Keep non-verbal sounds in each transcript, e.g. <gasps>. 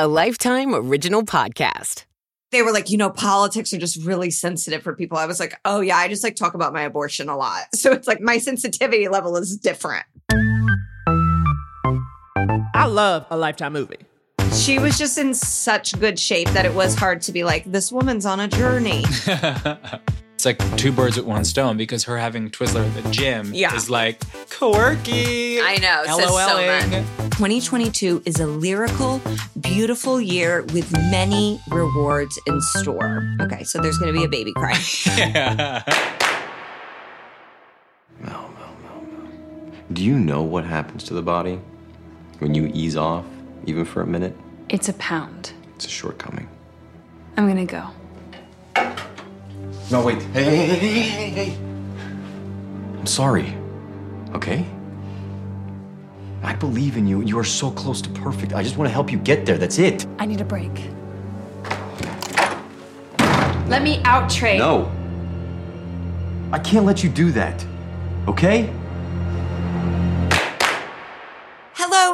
a Lifetime Original Podcast. They were like, you know, politics are just really sensitive for people. I was like, oh, yeah, I just like talk about my abortion a lot. <laughs> So it's like my sensitivity level is different. I love a Lifetime movie. She was just in such good shape that it was hard to be like, this woman's on a journey. <laughs> it's like two birds with one stone because her having Twizzler at the gym Yeah. is like quirky. I know. It so much. 2022 is a lyrical, beautiful year with many rewards in store. Okay, so there's going to be a baby crying. <laughs> Do you know what happens to the body when you ease off, even for a minute? It's a pound. It's a shortcoming. I'm gonna go. No, wait. Hey, hey, hey, hey, hey, hey. I'm sorry. Okay? I believe in you. You are so close to perfect. I just want to help you get there. That's it. I need a break. Let me out, Trey. No. I can't let you do that. Okay?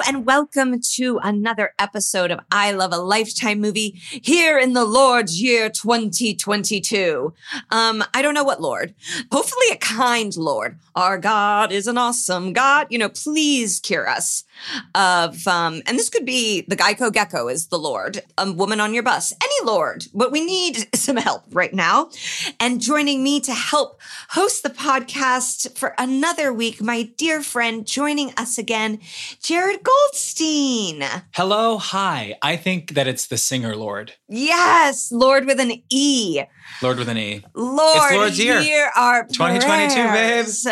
And welcome to another episode of I Love a Lifetime movie here in the Lord's year 2022. Um, I don't know what Lord. Hopefully a kind Lord. Our God is an awesome God. You know, please cure us of, um, and this could be the Geico Gecko is the Lord, a woman on your bus, any Lord, but we need <laughs> some help right now. And joining me to help host the podcast for another week, my dear friend joining us again, Jared Goldstein. Hello, hi. I think that it's the singer Lorde. Yes, Lord with an E. Lord with an E. Lord, It's Lord's year. hear our 2022, prayers.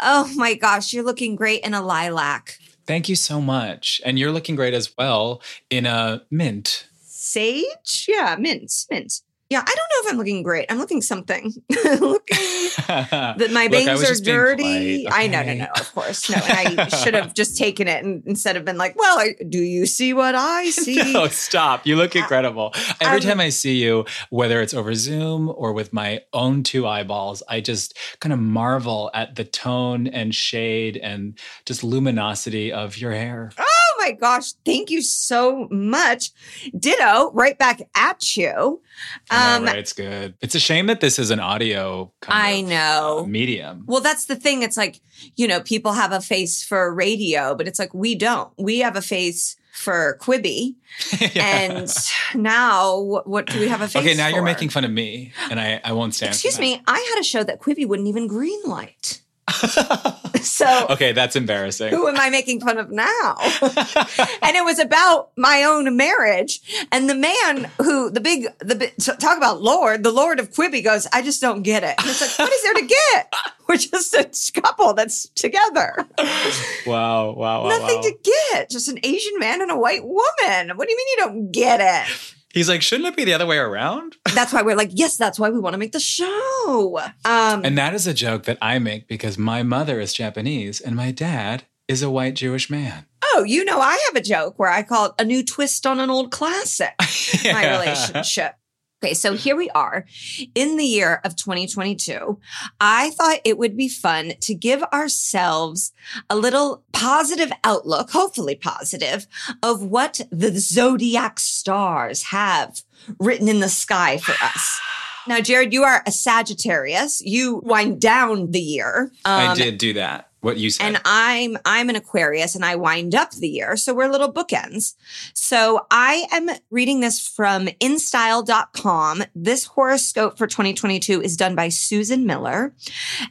Oh my gosh, you're looking great in a lilac. Thank you so much. And you're looking great as well in a mint. Sage? Yeah, mint, mint. Yeah, I don't know if I'm looking great. I'm looking something. <laughs> looking <laughs> that my bangs was are dirty. polite, I know, no, okay? no, of course. No, and I <laughs> should have just taken it and instead of been like, well, I, do you see what I see? No, stop. You look incredible. Every I'm- time I see you, whether it's over Zoom or with my own two eyeballs, I just kind of marvel at the tone and shade and just luminosity of your hair. Oh my gosh, thank you so much. Ditto, right back at you. I know, Um, right? It's good. It's a shame that this is an audio kind I of, know. medium. Well, that's the thing. It's like, you know, people have a face for radio, but it's like we don't. We have a face for Quibi. <laughs> And now what, what do we have a face okay, now you're making fun of me, and I, I won't stand. for Excuse me, I had a show that Quibi wouldn't even green light. <laughs> so Okay, that's embarrassing. who am I making fun of now? <laughs> and it was about my own marriage. And the man who the big the talk about Lord, the Lord of Quibi goes, I just don't get it. And it's like, what is there to get? <laughs> We're just a couple that's together. Wow, wow, wow, Nothing wow. to get. Just an Asian man and a white woman. What do you mean you don't get it? He's like, shouldn't it be the other way around? <laughs> That's why we're like, yes, that's why we want to make the show. Um, And that is a joke that I make because my mother is Japanese and my dad is a white Jewish man. oh, you know, I have a joke where I call it a new twist on an old classic. <laughs> my relationship. Okay, so here we are in the year of 2022. I thought it would be fun to give ourselves a little positive outlook, hopefully positive, of what the zodiac stars have written in the sky for us. <sighs> Now, Jared, you are a Sagittarius. You wind down the year. I Um, did do that. What you said. and I'm I'm an Aquarius and I wind up the year. So we're little bookends. So I am reading this from instyle.com. This horoscope for 2022 is done by Susan Miller.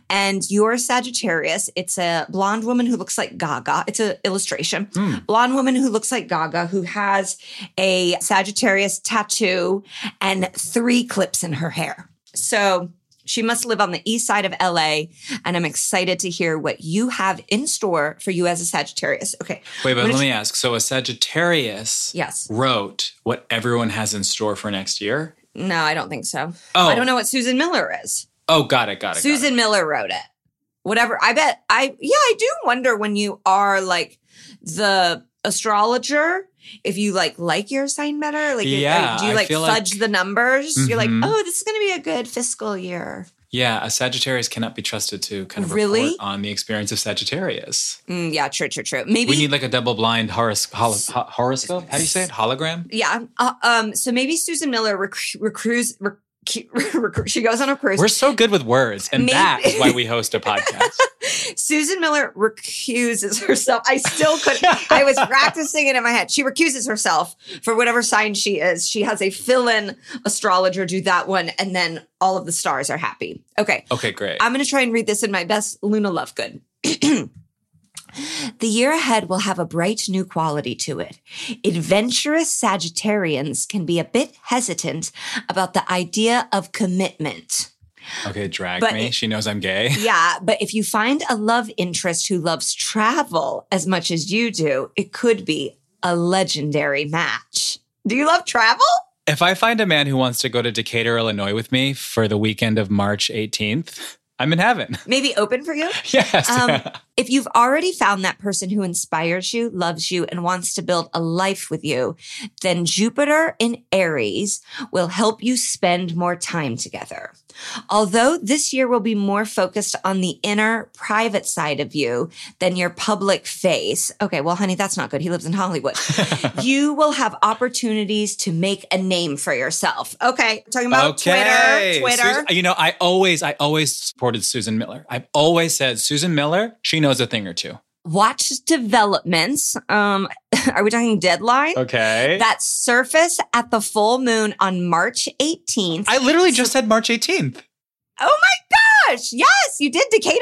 And you're Sagittarius. It's a blonde woman who looks like Gaga. It's an illustration. Hmm. Blonde woman who looks like Gaga who has a Sagittarius tattoo and three clips in her hair. So she must live on the east side of LA, and I'm excited to hear what you have in store for you as a Sagittarius. Okay. Wait, but let me ask. So a Sagittarius Yes. wrote what everyone has in store for next year? No, I don't think so. Oh. I don't know what Susan Miller is. Oh, got it, got it. got Susan Miller wrote it. Whatever. I bet I yeah, I do wonder when you are like the astrologer if you like like your sign better like Yeah, do you like feel like- fudge the numbers you're like Mhm. oh this is going to be a good fiscal year. Yeah, a Sagittarius cannot be trusted to kind of Really? report on the experience of Sagittarius. Mm, yeah, true, true, true. Maybe. We need like a double blind horos- holo- horoscope. How do you say it? Hologram? yeah. Uh, um. So maybe Susan Miller rec- recruits. Rec- rec- <laughs> she goes on a cruise. We're so good with words, and Maybe- that is why we host a <laughs> podcast. Susan Miller recuses herself. I still couldn't. I was <laughs> practicing it in my head. She recuses herself for whatever sign she is. She has a fill-in astrologer do that one, and then all of the stars are happy. Okay. Okay, great. I'm going to try and read this in my best Luna Lovegood. <clears throat> the year ahead will have a bright new quality to it. Adventurous Sagittarians can be a bit hesitant about the idea of commitment. Okay, drag But me. she knows I'm gay. <laughs> Yeah, but if you find a love interest who loves travel as much as you do, it could be a legendary match. Do you love travel? If I find a man who wants to go to Decatur, Illinois with me for the weekend of March 18th, I'm in heaven. <laughs> Maybe open for you? yes. Um, <laughs> if you've already found that person who inspires you, loves you, and wants to build a life with you, then Jupiter in Aries will help you spend more time together. Although this year will be more focused on the inner private side of you than your public face. Okay, well, honey, that's not good. He lives in Hollywood. <laughs> you will have opportunities to make a name for yourself. Okay, talking about Twitter. Twitter. Susan- you know, I always, I always supported Susan Miller. I've always said Susan Miller, she knows a thing or two. Watch developments. Um, <laughs> are we talking deadline? Okay. That surface at the full moon on March 18th. I literally just said March 18th. oh my gosh. Yes, you did Decatur,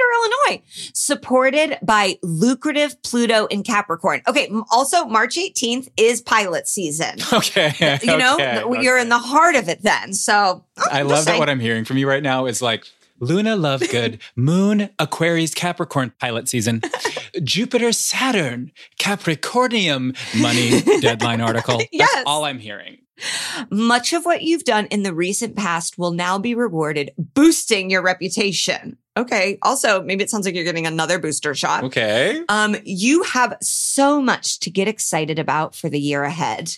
Illinois. Supported by lucrative Pluto in Capricorn. Okay. Also, March 18th is pilot season. <laughs> Okay. You know, okay, you're okay. in the heart of it then. So I love that what I'm hearing from you right now is like Luna Lovegood, <laughs> Moon, Aquarius, Capricorn pilot season, <laughs> Jupiter, Saturn, Capricornium money <laughs> deadline article. That's Yes. all I'm hearing. Much of what you've done in the recent past will now be rewarded, boosting your reputation. Okay. Also, maybe it sounds like you're getting another booster shot. Okay. Um, you have so much to get excited about for the year ahead.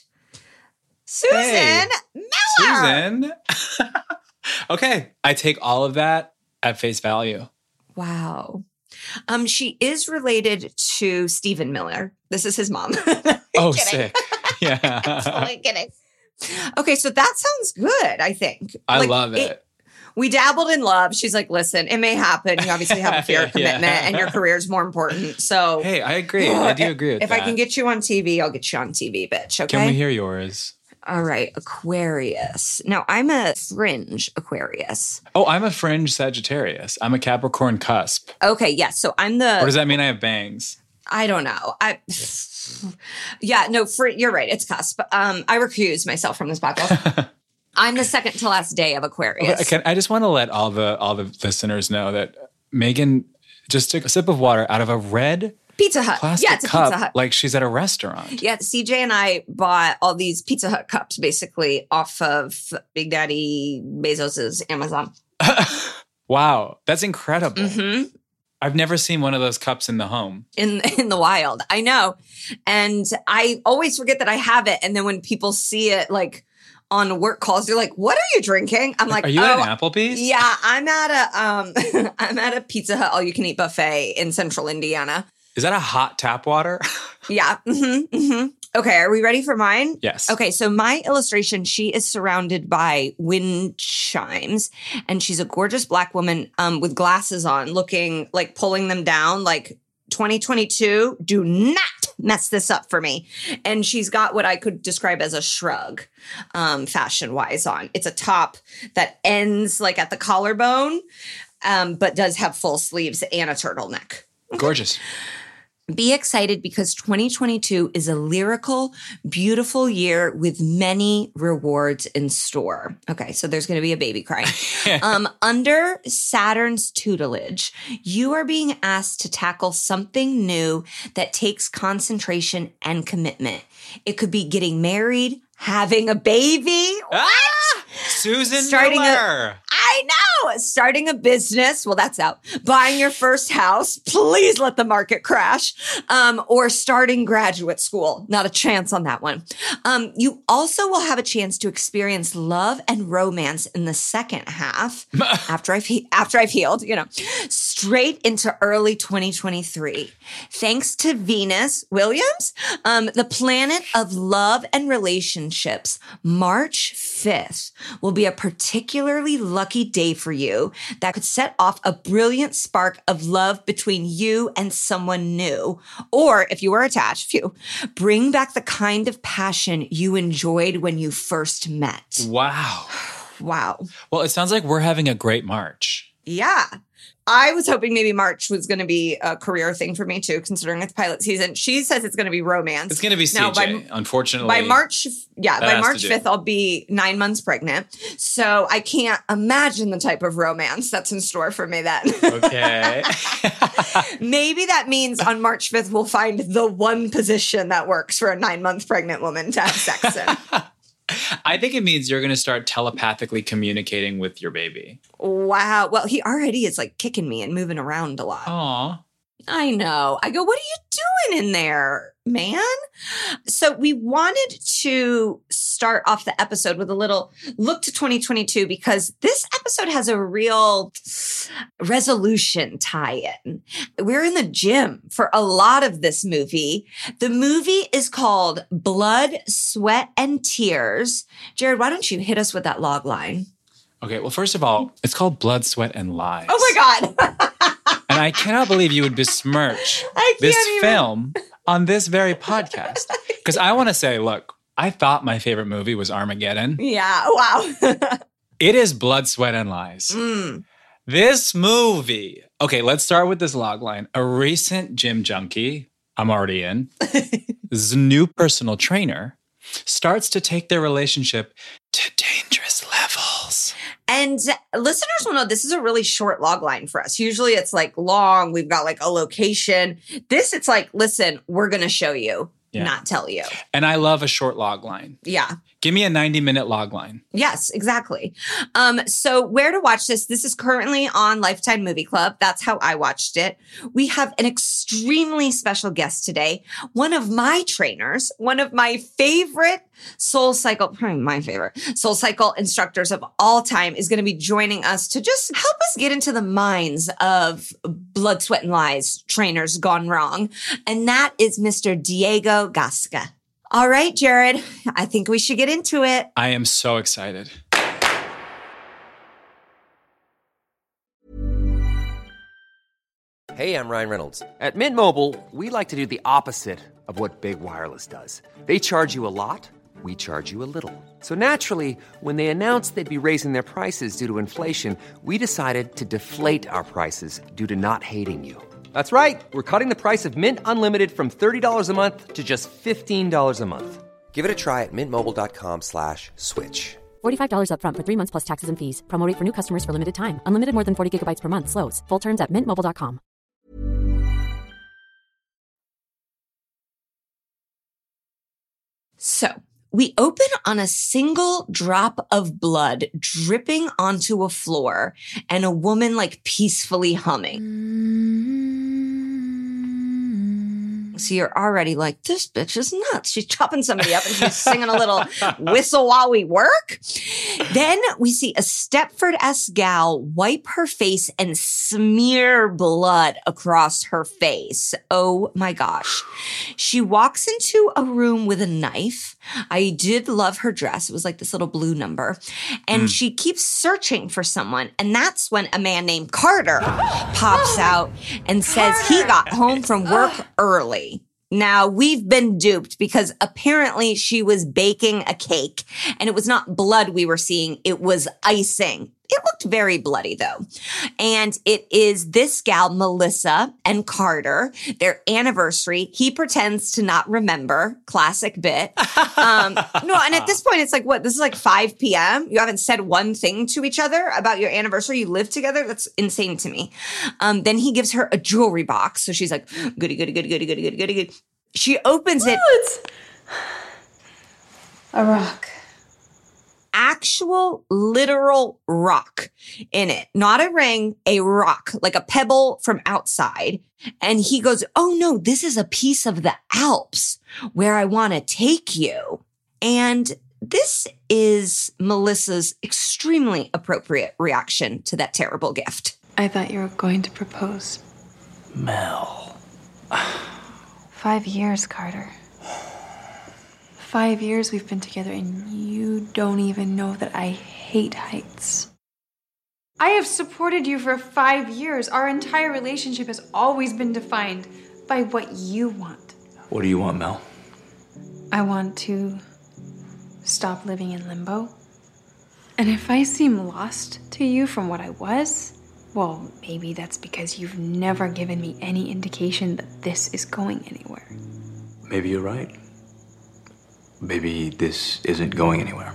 Susan Hey, Miller. Susan. okay. I take all of that at face value. Wow. Um, she is related to Stephen Miller. This is his mom. <laughs> Oh, sick. <laughs> Yeah. totally kidding. Okay, so that sounds good, I think. I Like, love it. We dabbled in love. She's like, listen, it may happen. You obviously have a fear of <laughs> Yeah. commitment and your career is more important. So Hey, I agree. I do agree with if that. I can get you on TV, I'll get you on TV, bitch. Okay. Can we hear yours? All right, Aquarius. Now, I'm a fringe Aquarius. Oh, I'm a fringe Sagittarius. I'm a Capricorn cusp. Okay, yes. So I'm the What does that mean? I have bangs. I don't know. I yeah, no, fr- you're right. It's cusp. Um, I recuse myself from this podcast. <laughs> I'm the second to last day of Aquarius. I, can, I just want to let all the all the listeners know that Megan just took a sip of water out of a red Pizza Hut. plastic yeah, it's a cup, Pizza Hut. like she's at a restaurant. yeah, CJ and I bought all these Pizza Hut cups basically off of Big Daddy Bezos's Amazon. <laughs> Wow, that's incredible. hmm I've never seen one of those cups in the home. in <laughs> in the wild. I know. And I always forget that I have it. And then when people see it like on work calls, they're like, What are you drinking? I'm like, Are you oh, at an Applebee's? Yeah, I'm at a um <laughs> I'm at a Pizza Hut all you can eat buffet in central Indiana. Is that a hot tap water? <laughs> Yeah. hmm hmm Okay, are we ready for mine? yes. Okay, so my illustration, she is surrounded by wind chimes, and she's a gorgeous black woman um, with glasses on, looking like pulling them down, like 2022. Do not mess this up for me. And she's got what I could describe as a shrug, um, fashion wise on. It's a top that ends like at the collarbone, um, but does have full sleeves and a turtleneck. Gorgeous. Be excited because 2022 is a lyrical, beautiful year with many rewards in store. Okay, so there's going to be a baby crying. <laughs> um, under Saturn's tutelage, you are being asked to tackle something new that takes concentration and commitment. It could be getting married, having a baby. Ah! Susan Starting a- Miller. I know. starting a business. Well, that's out. Buying your first house. Please let the market crash. Um, or starting graduate school. Not a chance on that one. Um, you also will have a chance to experience love and romance in the second half <laughs> after I've, he- after I've healed, you know, straight into early 2023. Thanks to Venus Williams, um, the planet of love and relationships, March 5th will be a particularly lucky day for you that could set off a brilliant spark of love between you and someone new. Or if you were attached, phew, bring back the kind of passion you enjoyed when you first met. Wow. <sighs> Wow. Well, it sounds like we're having a great March. Yeah. I was hoping maybe March was going to be a career thing for me too, considering it's pilot season. She says it's going to be romance. It's going to be CJ, Now, by- unfortunately. by March, yeah, by March 5th, I'll be nine months pregnant. So I can't imagine the type of romance that's in store for me then. Okay. <laughs> <laughs> Maybe that means on March 5th, we'll find the one position that works for a nine month pregnant woman to have sex in. <laughs> I think it means you're going to start telepathically communicating with your baby. wow. Well, he already is like kicking me and moving around a lot. Aw. I know. I go, what are you doing in there, man? So we wanted to start off the episode with a little look to 2022 because this episode has a real resolution tie in. We're in the gym for a lot of this movie. The movie is called Blood, Sweat, and Tears. Jared, why don't you hit us with that log line? Okay, well, first of all, it's called Blood, Sweat, and Lies. Oh my God. <laughs> And I cannot believe you would besmirch <laughs> this even. film on this very <laughs> podcast. Because I want to say, look, I thought my favorite movie was Armageddon. Yeah. Wow. <laughs> It is Blood, Sweat, and Lies. Mm. This movie. Okay, let's start with this log line. A recent gym junkie, I'm already in, this new personal trainer, starts to take their relationship to dangerous. And listeners will know this is a really short log line for us. Usually it's like long, we've got like a location. This, it's like, listen, we're going to show you, Yeah. not tell you. And I love a short log line. Yeah. Give me a 90 minute log line. Yes, exactly. Um, so where to watch this? This is currently on Lifetime Movie Club. That's how I watched it. We have an extremely special guest today. One of my trainers, one of my favorite soul cycle, probably <laughs> my favorite soul cycle instructors of all time is going to be joining us to just help us get into the minds of blood, sweat, and lies trainers gone wrong. And that is Mr. Diego Gasca. All right, Jared, I think we should get into it. I am so excited. Hey, I'm Ryan Reynolds. At Mint Mobile, we like to do the opposite of what Big Wireless does. They charge you a lot, we charge you a little. So naturally, when they announced they'd be raising their prices due to inflation, we decided to deflate our prices due to not hating you. That's right. We're cutting the price of Mint Unlimited from $30 a month to just $15 a month. Give it a try at mintmobile.com slash switch. $45 upfront for three months plus taxes and fees. Promo rate for new customers for limited time. Unlimited more than 40 gigabytes per month. Slows. Full terms at mintmobile.com. So we open on a single drop of blood dripping onto a floor and a woman like peacefully humming. So you're already like, this bitch is nuts. She's chopping somebody up and she's singing a little whistle while we work. Then we see a Stepford S gal wipe her face and smear blood across her face. Oh my gosh. She walks into a room with a knife. I did love her dress. It was like this little blue number. And hmm. she keeps searching for someone. And that's when a man named Carter pops <gasps> out and says he got home from work early. Now we've been duped because apparently she was baking a cake and it was not blood we were seeing. It was icing. It looked very bloody though. And it is this gal, Melissa and Carter, their anniversary. He pretends to not remember. Classic bit. Um, no, and at this point, it's like, what? This is like 5 p.m. You haven't said one thing to each other about your anniversary. You live together. That's insane to me. Um, then he gives her a jewelry box. So she's like, goody, goody, goody, goody, goody, goody, goody. She opens it. A rock actual literal rock in it, not a ring, a rock, like a pebble from outside. And he goes, Oh no, this is a piece of the Alps where I want to take you. And this is Melissa's extremely appropriate reaction to that terrible gift. I thought you were going to propose. Mel. Five years, Carter. Five years we've been together, and you don't even know that I hate heights. I have supported you for five years. Our entire relationship has always been defined by what you want. What do you want, Mel? I want to stop living in limbo. And if I seem lost to you from what I was, well, maybe that's because you've never given me any indication that this is going anywhere. Maybe you're right. Maybe this isn't going anywhere.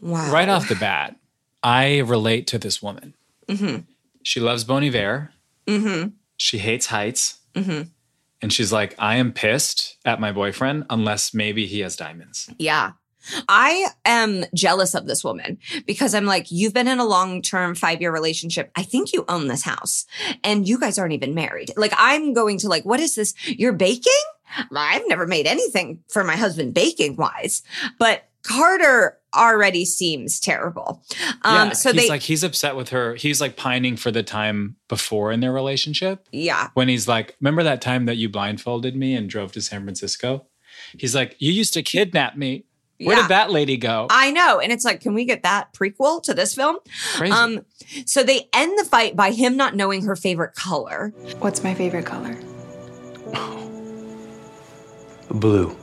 Wow. Right off the bat, I relate to this woman. Mm-hmm. She loves Bon Iver. Mm-hmm. She hates heights. Mm-hmm. And she's like, I am pissed at my boyfriend unless maybe he has diamonds. Yeah. I am jealous of this woman because I'm like, you've been in a long term five year relationship. I think you own this house and you guys aren't even married. Like, I'm going to like, what is this? You're baking? I've never made anything for my husband baking wise, but Carter already seems terrible. Um, yeah, so he's they, like, he's upset with her. He's like pining for the time before in their relationship. yeah, When he's like, remember that time that you blindfolded me and drove to San Francisco? He's like, you used to kidnap me. Where Yeah. did that lady go? I know. And it's like, can we get that prequel to this film? Crazy. Um, so they end the fight by him not knowing her favorite color. What's my favorite color? Blue.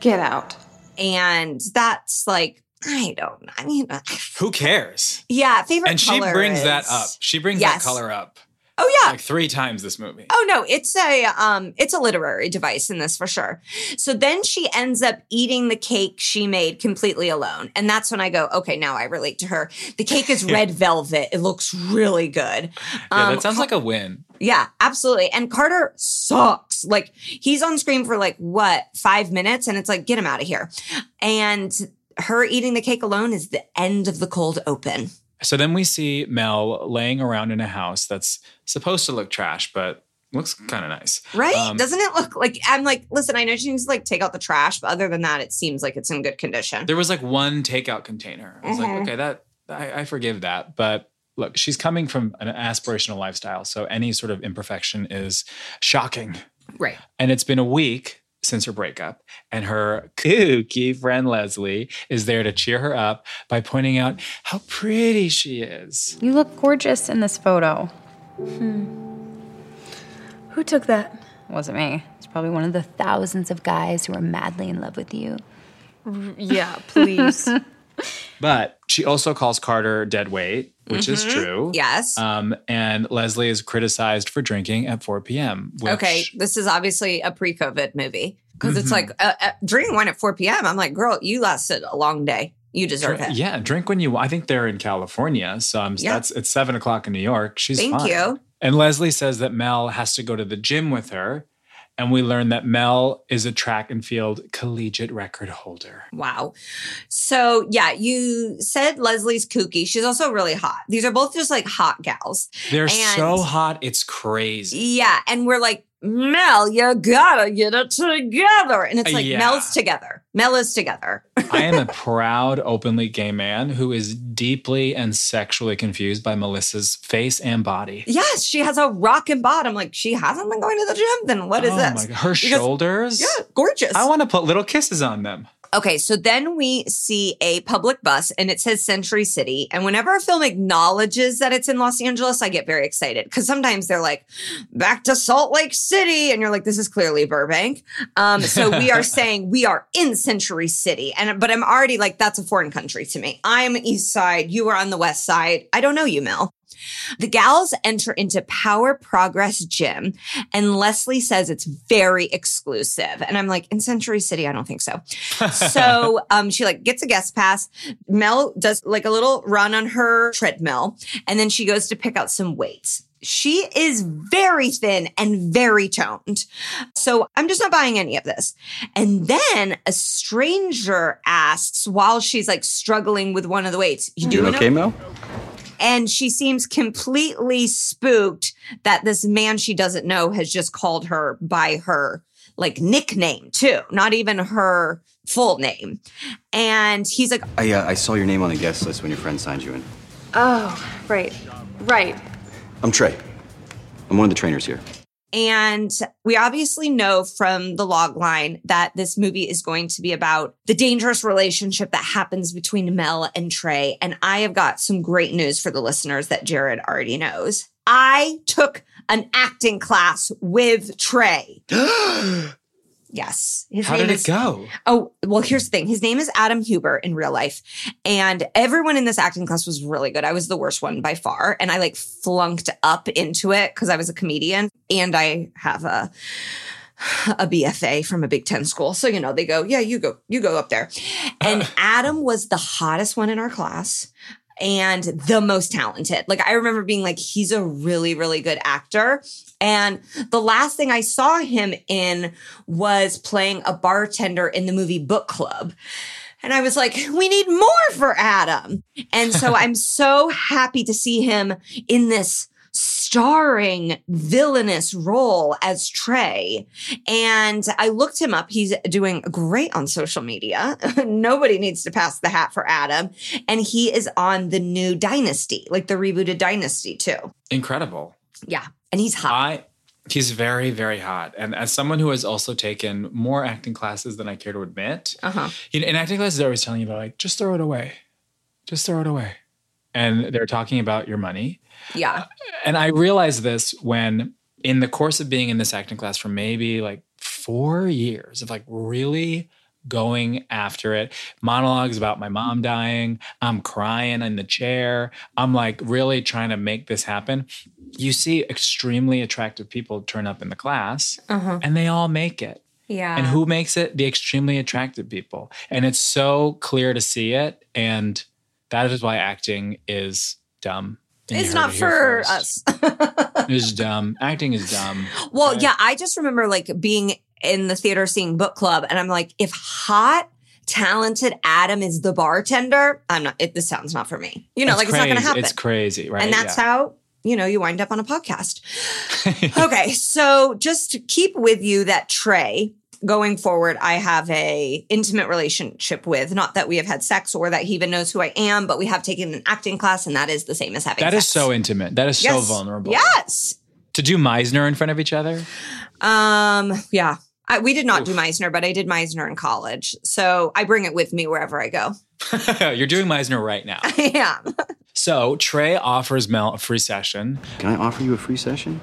Get out. And that's like, I don't. I mean, uh, Who cares? yeah, favorite And she color brings that up. She brings Yes. that color up Oh yeah. like three times this movie. Oh no, it's a um it's a literary device in this for sure. So then she ends up eating the cake she made completely alone. And that's when I go, okay, now I relate to her. The cake is <laughs> red velvet. It looks really good. Yeah, Um, that sounds like a win. Yeah, absolutely. And Carter sucks. Like he's on screen for like what, five minutes? And it's like, get him out of here. And her eating the cake alone is the end of the cold open. So then we see Mel laying around in a house that's supposed to look trash, but looks kind of nice. Right? Um, Doesn't it look like I'm like, listen, I know she needs to like take out the trash, but other than that, it seems like it's in good condition. There was like one takeout container. I was Mhm. like, okay, that I, I forgive that. But look, she's coming from an aspirational lifestyle. So any sort of imperfection is shocking. Right. And it's been a week since her breakup, and her kooky friend Leslie is there to cheer her up by pointing out how pretty she is. You look gorgeous in this photo. Hmm. Who took that? Wasn't me. It's probably one of the thousands of guys who are madly in love with you. Yeah, please. <laughs> But she also calls Carter dead weight, which is true. Yes. Um, and Leslie is criticized for drinking at 4 p.m. Which, okay. This is obviously a pre COVID movie because it's Mhm. like uh, uh, drinking wine at 4 p.m. I'm like, girl, you lasted a long day. You deserve it. Yeah, drink when you. I think they're in California, so I'm, Yeah. that's it's seven o'clock in New York. She's Thank fine. you. And Leslie says that Mel has to go to the gym with her, and we learn that Mel is a track and field collegiate record holder. Wow. So, yeah, you said Leslie's kooky. She's also really hot. These are both just like hot gals. They're And- so hot, it's crazy. Yeah. And we're like, Mel, you gotta get it together. And it's like, yeah. Mel's together. Mel is together. <laughs> I am a <laughs> proud, openly gay man who is deeply and sexually confused by Melissa's face and body. yes, she has a rockin' bottom. Like, she hasn't been going to the gym. Then what is oh this? Her Because- shoulders. Yeah, gorgeous. I want to put little kisses on them. Okay, so then we see a public bus and it says Century City. And whenever a film acknowledges that it's in Los Angeles, I get very excited because sometimes they're like, back to Salt Lake City. And you're like, this is clearly Burbank. Um, so we are <laughs> saying we are in Century City. And but I'm already like, that's a foreign country to me. I'm East Side. You are on the West Side. I don't know you, Mel. The gals enter into Power Progress Gym, and Leslie says it's very exclusive. And I'm like, in Century City, I don't think so. <laughs> so um, she like gets a guest pass. Mel does like a little run on her treadmill, and then she goes to pick out some weights. She is very thin and very toned. So I'm just not buying any of this. And then a stranger asks while she's like struggling with one of the weights, You You doing okay, Mel? And she seems completely spooked that this man she doesn't know has just called her by her like nickname too, not even her full name. And he's like, I, uh, I saw your name on the guest list when your friend signed you in. Oh, right. Right. I'm Trey. I'm one of the trainers here. And we obviously know from the log line that this movie is going to be about the dangerous relationship that happens between Mel and Trey. And I have got some great news for the listeners that Jared already knows. I took an acting class with Trey. <gasps> <gasps> <gasps> yes. His How did is- it go? Oh, well, here's the thing. His name is Adam Huber in real life. And everyone in this acting class was really good. I was the worst one by far. And I like flunked up into it because I was a comedian and I have a a BFA from a Big Ten school. So, you know, they go, yeah, you go, you go up there. And <laughs> Adam was the hottest one in our class and the most talented. Like I remember being like, he's a really, really good actor. And the last thing I saw him in was playing a bartender in the movie Book Club. And I was like, we need more for Adam. And so <laughs> I'm so happy to see him in this starring villainous role as Trey. And I looked him up. He's doing great on social media. <laughs> Nobody needs to pass the hat for Adam. And he is on the new Dynasty, like the rebooted Dynasty too. Incredible. Yeah. And he's hot. I he's very very hot, and as someone who has also taken more acting classes than I care to admit, Uh-huh. in acting classes, they're always telling you about like just throw it away, just throw it away, and they're talking about your money. Yeah. And I realized this when, in the course of being in this acting class for maybe like four years of like really going after it, monologues about my mom dying, I'm crying in the chair, I'm like really trying to make this happen. You see extremely attractive people turn up in the class Uh-huh. and they all make it. Yeah. And who makes it? The extremely attractive people. And it's so clear to see it. And that is why acting is dumb. And It's not it for us. It's dumb. Acting is dumb. <laughs> Well, Right? yeah, I just remember like being in the theater seeing book club, and I'm like, if hot, talented Adam is the bartender, I'm not. It, this sounds not for me. You know, like it's not going to happen. It's crazy, right? and that's Yeah. how you know you wind up on a podcast. <laughs> okay, so just to keep with you that Trey. Going forward, I have a intimate relationship with. Not that we have had sex or that he even knows who I am, but we have taken an acting class, and that is the same as having. That is sex. so intimate. That is so vulnerable. Yes. To do Meisner in front of each other. Um, yeah. I, we did not do Meisner, but I did Meisner in college. So I bring it with me wherever I go. <laughs> <laughs> You're doing Meisner right now. I am. So Trey offers Mel a free session, Can I offer you a free session?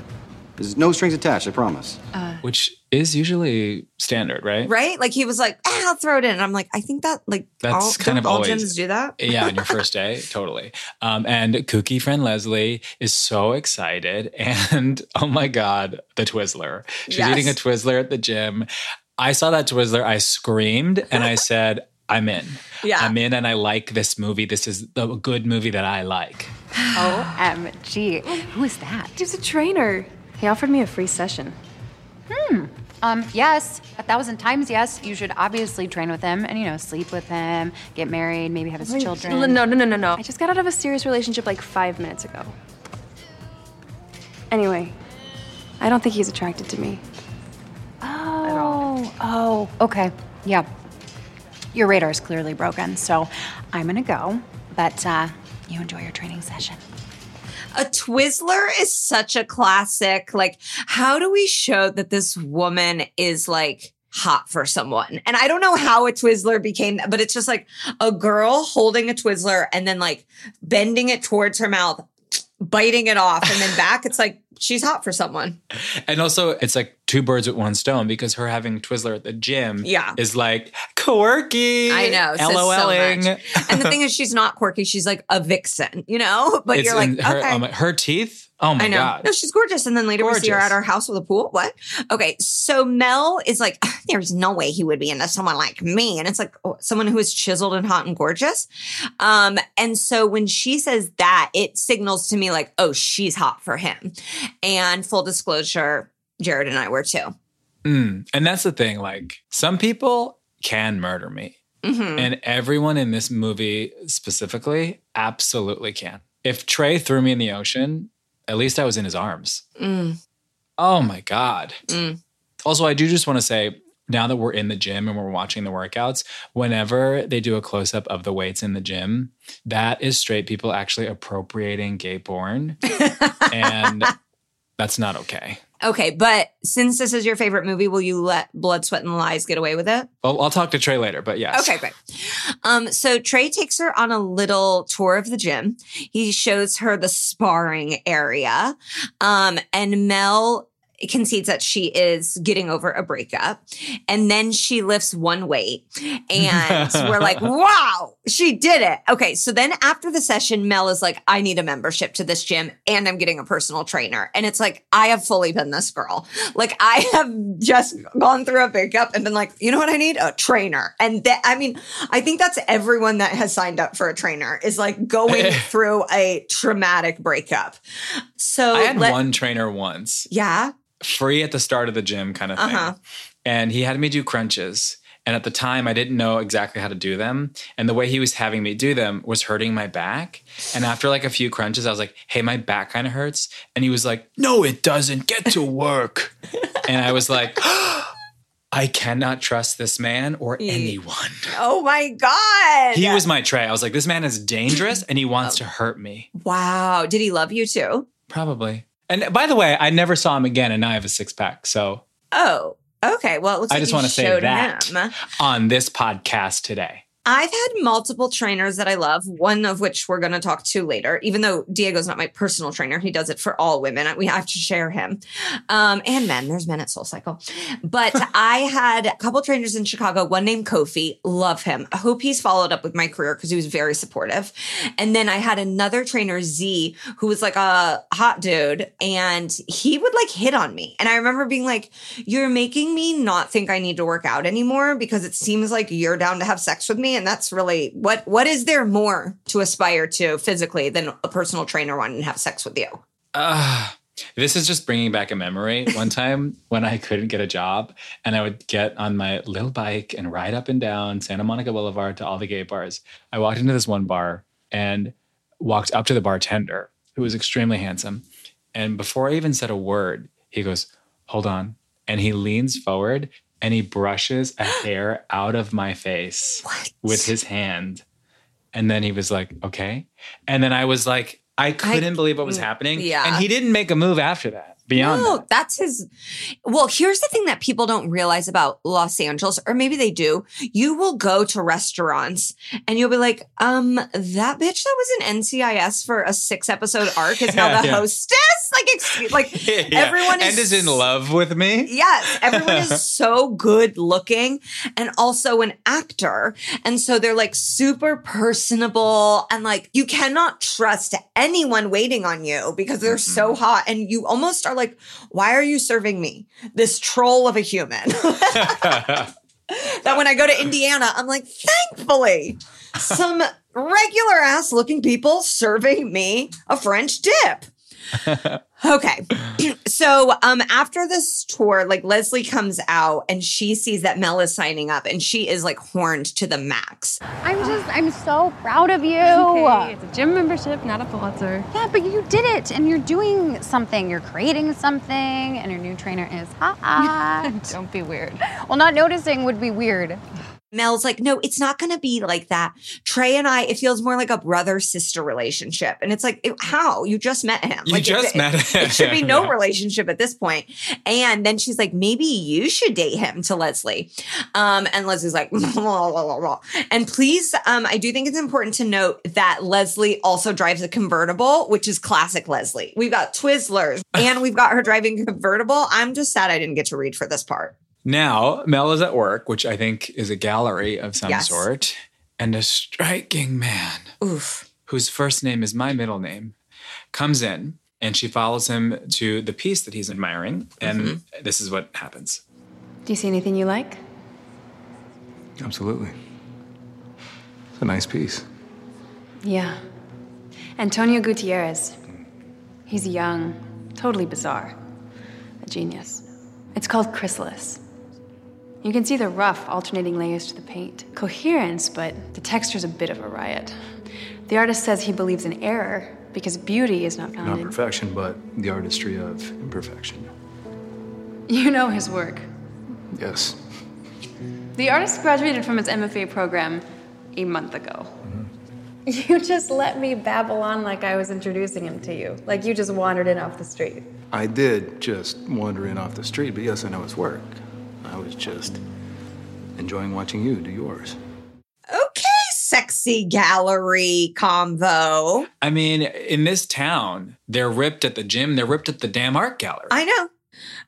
There's no strings attached, I promise. which is usually standard, right? Right? Like he was like, ah, I'll throw it in. And I'm like, I think that like That's all, kind of all always- gyms do that. <laughs> Yeah, on your first day, <laughs> totally. Um, and kooky friend Leslie is so excited. <laughs> And oh my God, the Twizzler. She's Yes. eating a Twizzler at the gym. I saw that Twizzler, I screamed and I said, I'm in. Yeah. I'm in and I like this movie. This is a good movie that I like. <sighs> OMG. Who is that? He's a trainer. He offered me a free session. Hmm. Um, yes, a thousand times yes. You should obviously train with him and, you know, sleep with him, get married, maybe have his children. No, no, no, no, no. I just got out of a serious relationship like five minutes ago. Anyway, I don't think he's attracted to me. Oh, oh, okay. Yeah. Your radar is clearly broken, so I'm gonna go. But uh, you enjoy your training session. A Twizzler is such a classic. Like, how do we show that this woman is like hot for someone? And I don't know how a Twizzler became but it's just like a girl holding a Twizzler and then like bending it towards her mouth, biting it off, and then back. It's like she's hot for someone. And also, it's like two birds with one stone because her having Twizzler at the gym Yeah. is like quirky. I know. says so LOLing. And the thing is, she's not quirky. She's like a vixen, you know? But It's you're like, her, okay. um, her teeth Oh my I know. god. No, she's gorgeous. And then later we see her at our house with a pool. What? Okay. So Mel is like, <laughs> there's no way he would be into someone like me. And it's like oh, someone who is chiseled and hot and gorgeous. Um, and so when she says that, it signals to me like, oh, she's hot for him. And full disclosure, Jared and I were too. Mm. And that's the thing. Like, some people can murder me. Mhm. And everyone in this movie specifically absolutely can. If Trey threw me in the ocean, at least I was in his arms. Mm, Oh my God. mm. Also, I do just want to say now that we're in the gym and we're watching the workouts, whenever they do a close up of the weights in the gym, that is straight people actually appropriating gay porn. <laughs> and that's not okay. Okay. But since this is your favorite movie, will you let Blood, Sweat, and Lies get away with it? Well, I'll talk to Trey later, but yes. Okay, great. Um, so Trey takes her on a little tour of the gym. He shows her the sparring area. Um, and Mel concedes that she is getting over a breakup. And then she lifts one weight. And <laughs> we're like, wow, she did it. Okay. So then after the session, Mel is like, I need a membership to this gym and I'm getting a personal trainer. And it's like, I have fully been this girl. Like I have just gone through a breakup and been like, you know what I need? A trainer. And that, I mean, I think that's everyone that has signed up for a trainer is like going <laughs> through a traumatic breakup. So I had let- one trainer once, Yeah. Free at the start of the gym kind of thing. Uh-huh. And he had me do crunches. And at the time, I didn't know exactly how to do them. And the way he was having me do them was hurting my back. And after like a few crunches, I was like, hey, my back kind of hurts. And he was like, no, it doesn't. Get to work. <laughs> and I was like, I cannot trust this man or anyone. Oh my God. He was my Trey. I was like, this man is dangerous and he wants to hurt me. Wow. Did he love you too? Probably. And by the way, I never saw him again and now I have a six pack. So Oh, okay. Well, I like just want to say that him. on this podcast today. I've had multiple trainers that I love, one of which we're going to talk to later. Even though Diego's not my personal trainer, he does it for all women. We have to share him. Um, and men. There's men at Soul Cycle. But <laughs> I had a couple trainers in Chicago, one named Kofi. Love him. I hope he's followed up with my career because he was very supportive. And then I had another trainer, Z, who was like a hot dude, and he would like hit on me. And I remember being like, You're making me not think I need to work out anymore because it seems like you're down to have sex with me. And that's really what what is there more to aspire to physically than a personal trainer wanting to have sex with you? Uh, this is just bringing back a memory. One time <laughs> when I couldn't get a job and I would get on my little bike and ride up and down Santa Monica Boulevard to all the gay bars. I walked into this one bar and walked up to the bartender who was extremely handsome. And before I even said a word, he goes, Hold on. And he leans forward and he brushes a <gasps> hair out of my face with his hand. And then he was like, okay. And then I was like, I couldn't believe what was happening. yeah. And he didn't make a move after that. Beyond no, that. that's his. Well, here's the thing that people don't realize about Los Angeles, or maybe they do. You will go to restaurants and you'll be like, um, that bitch that was in NCIS for a six episode arc is now <laughs> the Yeah. hostess. Like, excuse, like <laughs> Yeah. everyone is and is in love with me. Yes, everyone is <laughs> so good looking and also an actor. And so they're like super personable and like you cannot trust anyone waiting on you because they're so hot. And you almost are like, why are you serving me? This troll of a human. <laughs> that when I go to Indiana, I'm like, thankfully, some regular ass looking people serving me a French dip. <laughs> Okay. <clears throat> so um after this tour, like Leslie comes out and she sees that Mel is signing up and she is like horned to the max. I'm just, I'm so proud of you. Okay, it's a gym membership, not a Pulitzer. Yeah, but you did it and you're doing something. You're creating something and your new trainer is hot. <laughs> Don't be weird. well, not noticing would be weird. Mel's like, no, it's not going to be like that. Trey and I, it feels more like a brother sister relationship. And it's like, it- how? You just met him. You like, just it, met it- him. It should be no Yeah. <laughs> relationship at this point. And then she's like, maybe you should date him to Leslie. Um, and Leslie's like, <laughs> and please, um, I do think it's important to note that Leslie also drives a convertible, which is classic Leslie. We've got Twizzlers <laughs> and we've got her driving convertible. I'm just sad I didn't get to read for this part. Now, Mel is at work, which I think is a gallery of some Yes. sort, and a striking man Oof. whose first name is my middle name comes in and she follows him to the piece that he's admiring. And Mm-hmm. this is what happens. Do you see anything you like? Absolutely. It's a nice piece. Yeah. Antonio Gutierrez. He's young, totally bizarre. A genius. It's called Chrysalis. You can see the rough, alternating layers to the paint. Coherence, but the texture's a bit of a riot. The artist says he believes in error because beauty is not found Not in. perfection, but the artistry of imperfection. You know his work. Yes. The artist graduated from his MFA program a month ago. Mm-hmm. You just let me babble on like I was introducing him to you. Like you just wandered in off the street. I did just wander in off the street, but yes, I know his work. I was just enjoying watching you do yours. Okay, sexy gallery convo. I mean, in this town, they're ripped at the gym, they're ripped at the damn art gallery. I know.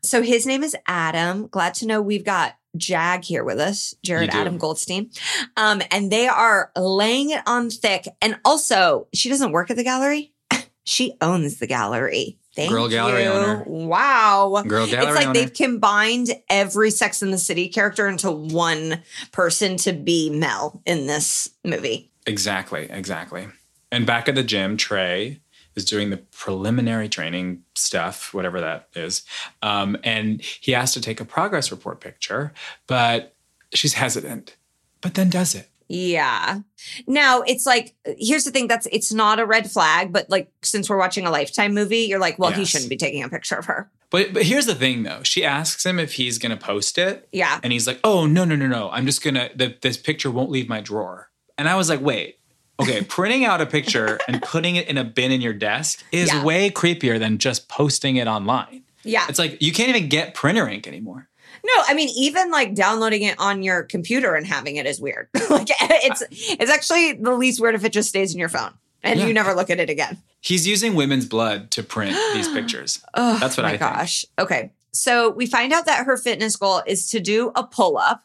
So his name is Adam. Glad to know we've got Jag here with us, Jared Adam Goldstein. Um, and they are laying it on thick. And also, she doesn't work at the gallery. <laughs> she owns the gallery. Thank Girl gallery you. owner. Wow. Girl gallery owner. It's like owner. they've combined every Sex in the City character into one person to be Mel in this movie. Exactly, exactly. And back at the gym, Trey is doing the preliminary training stuff, whatever that is. Um, and he has to take a progress report picture, but she's hesitant, but then does it. Yeah. Now it's like, uh, here's the thing that's, it's not a red flag, but like, since we're watching a Lifetime movie, you're like, well, he shouldn't be taking a picture of her. But but here's the thing though. She asks him if he's gonna post it. Yeah. And he's like, oh no, no, no, no. I'm just gonna this picture won't leave my drawer. And I was like, wait, okay, <laughs> printing out a picture and putting it in a bin in your desk is Yeah. way creepier than just posting it online. Yeah. It's like you can't even get printer ink anymore. No, I mean, even like downloading it on your computer and having it is weird. <laughs> like <laughs> it's, it's actually the least weird if it just stays in your phone and Yeah. you never look at it again. He's using women's blood to print these <gasps> pictures. Oh That's what my I think. gosh. Okay. So we find out that her fitness goal is to do a pull up.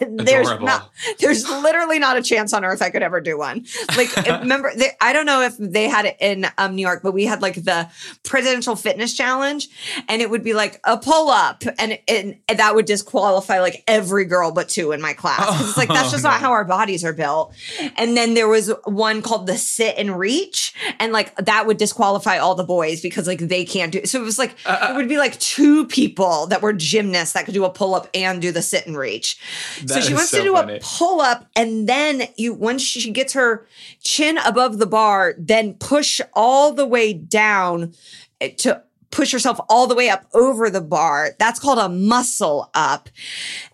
There's not, there's literally not a chance on earth I could ever do one. Like, <laughs> remember, they, I don't know if they had it in um, New York, but we had like the presidential fitness challenge, and it would be like a pull up, and, and and that would disqualify like every girl but two in my class. 'Cause it's like that's just <laughs> not how our bodies are built. And then there was one called the sit and reach, and like that would disqualify all the boys because like they can't do. It. So it was like it would be like two people that were gymnasts that could do a pull up and do the sit and reach. So she wants so to do funny. a pull up, and then you once she gets her chin above the bar, then push all the way down eh, to push yourself all the way up over the bar. That's called a muscle up.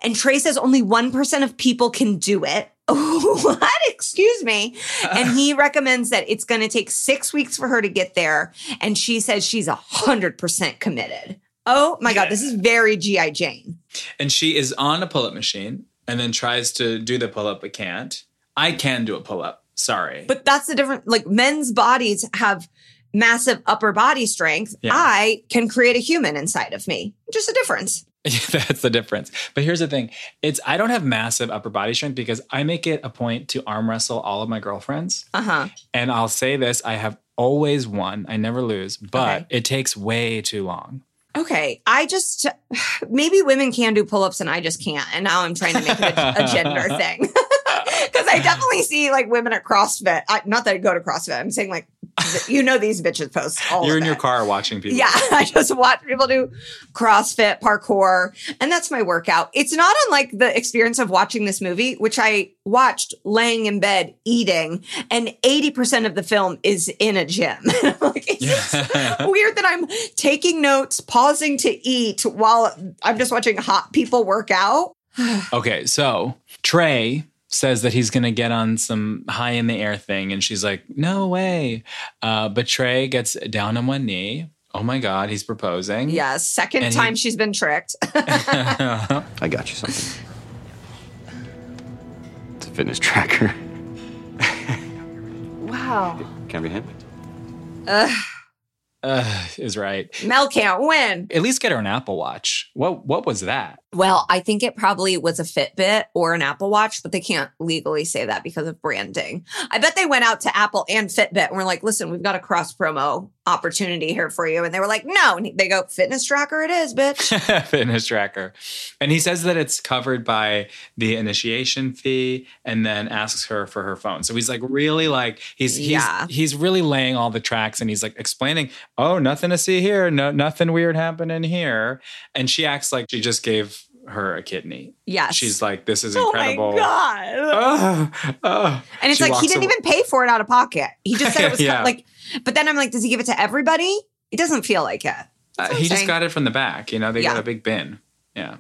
And Trey says only 1% of people can do it. <laughs> what? Excuse me. <laughs> And he recommends that it's going to take six weeks for her to get there. And she says she's 100% committed. Oh my God, this is very G.I. Jane. And she is on a pull up machine and then tries to do the pull up but can't. I can do a pull up. Sorry. But that's the difference. Like men's bodies have massive upper body strength. Yeah. I can create a human inside of me. Just a difference. <laughs> That's the difference. But here's the thing. It's I don't have massive upper body strength because I make it a point to arm wrestle all of my girlfriends. Uh huh. And I'll say this, I have always won. I never lose, but Okay. it takes way too long. Okay. I just, <sighs> maybe women can do pull ups and I just can't. And now I'm trying to make it a, a gender <laughs> thing. <laughs> Because I definitely see like women at CrossFit. I, not that I go to CrossFit. I'm saying like, <laughs> you know, these bitches post all You're in your car watching people. Yeah, <laughs> I just watch people do CrossFit, parkour, and that's my workout. It's not unlike the experience of watching this movie, which I watched laying in bed eating, and 80% of the film is in a gym. <laughs> like, it's just weird that I'm taking notes, pausing to eat while I'm just watching hot people work out. <sighs> Okay, so Trey says that he's going to get on some high in the air thing, and she's like, "No way!" Uh, but Trey gets down on one knee. Oh my God, he's proposing. Yeah, second And he- time she's been tricked. <laughs> I got you something. It's a fitness tracker. <laughs> Wow. Can I be him? uh, is right. Mel can't win. At least get her an Apple Watch. What What was that? Well, I think it probably was a Fitbit or an Apple Watch, but they can't legally say that because of branding. I bet they went out to Apple and Fitbit and were like, listen, we've got a cross promo opportunity here for you. And they were like, no. And they go, fitness tracker it is, bitch. <laughs> fitness tracker. And he says that it's covered by the initiation fee and then asks her for her phone. So he's like really like he's he's Yeah. he's really laying all the tracks and he's like explaining, "Oh, nothing to see here. No nothing weird happening here." And she acts like she just gave her a kidney. Yes. She's like, "This is incredible. oh my God. Oh, oh. And it's She like he didn't away- even pay for it out of pocket. He just said it <laughs> was Yeah. like, but then I'm like, does he give it to everybody? It doesn't feel like it. Uh, he just got it from the back. You know, they Yeah. got a big bin. Yeah.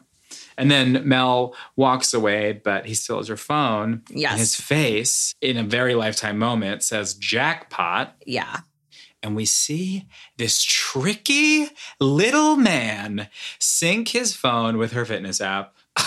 And then Mel walks away, but he still has her phone. Yes. And his face, in a very lifetime moment, says jackpot. Yeah. And we see this tricky little man sync his phone with her fitness app. <laughs>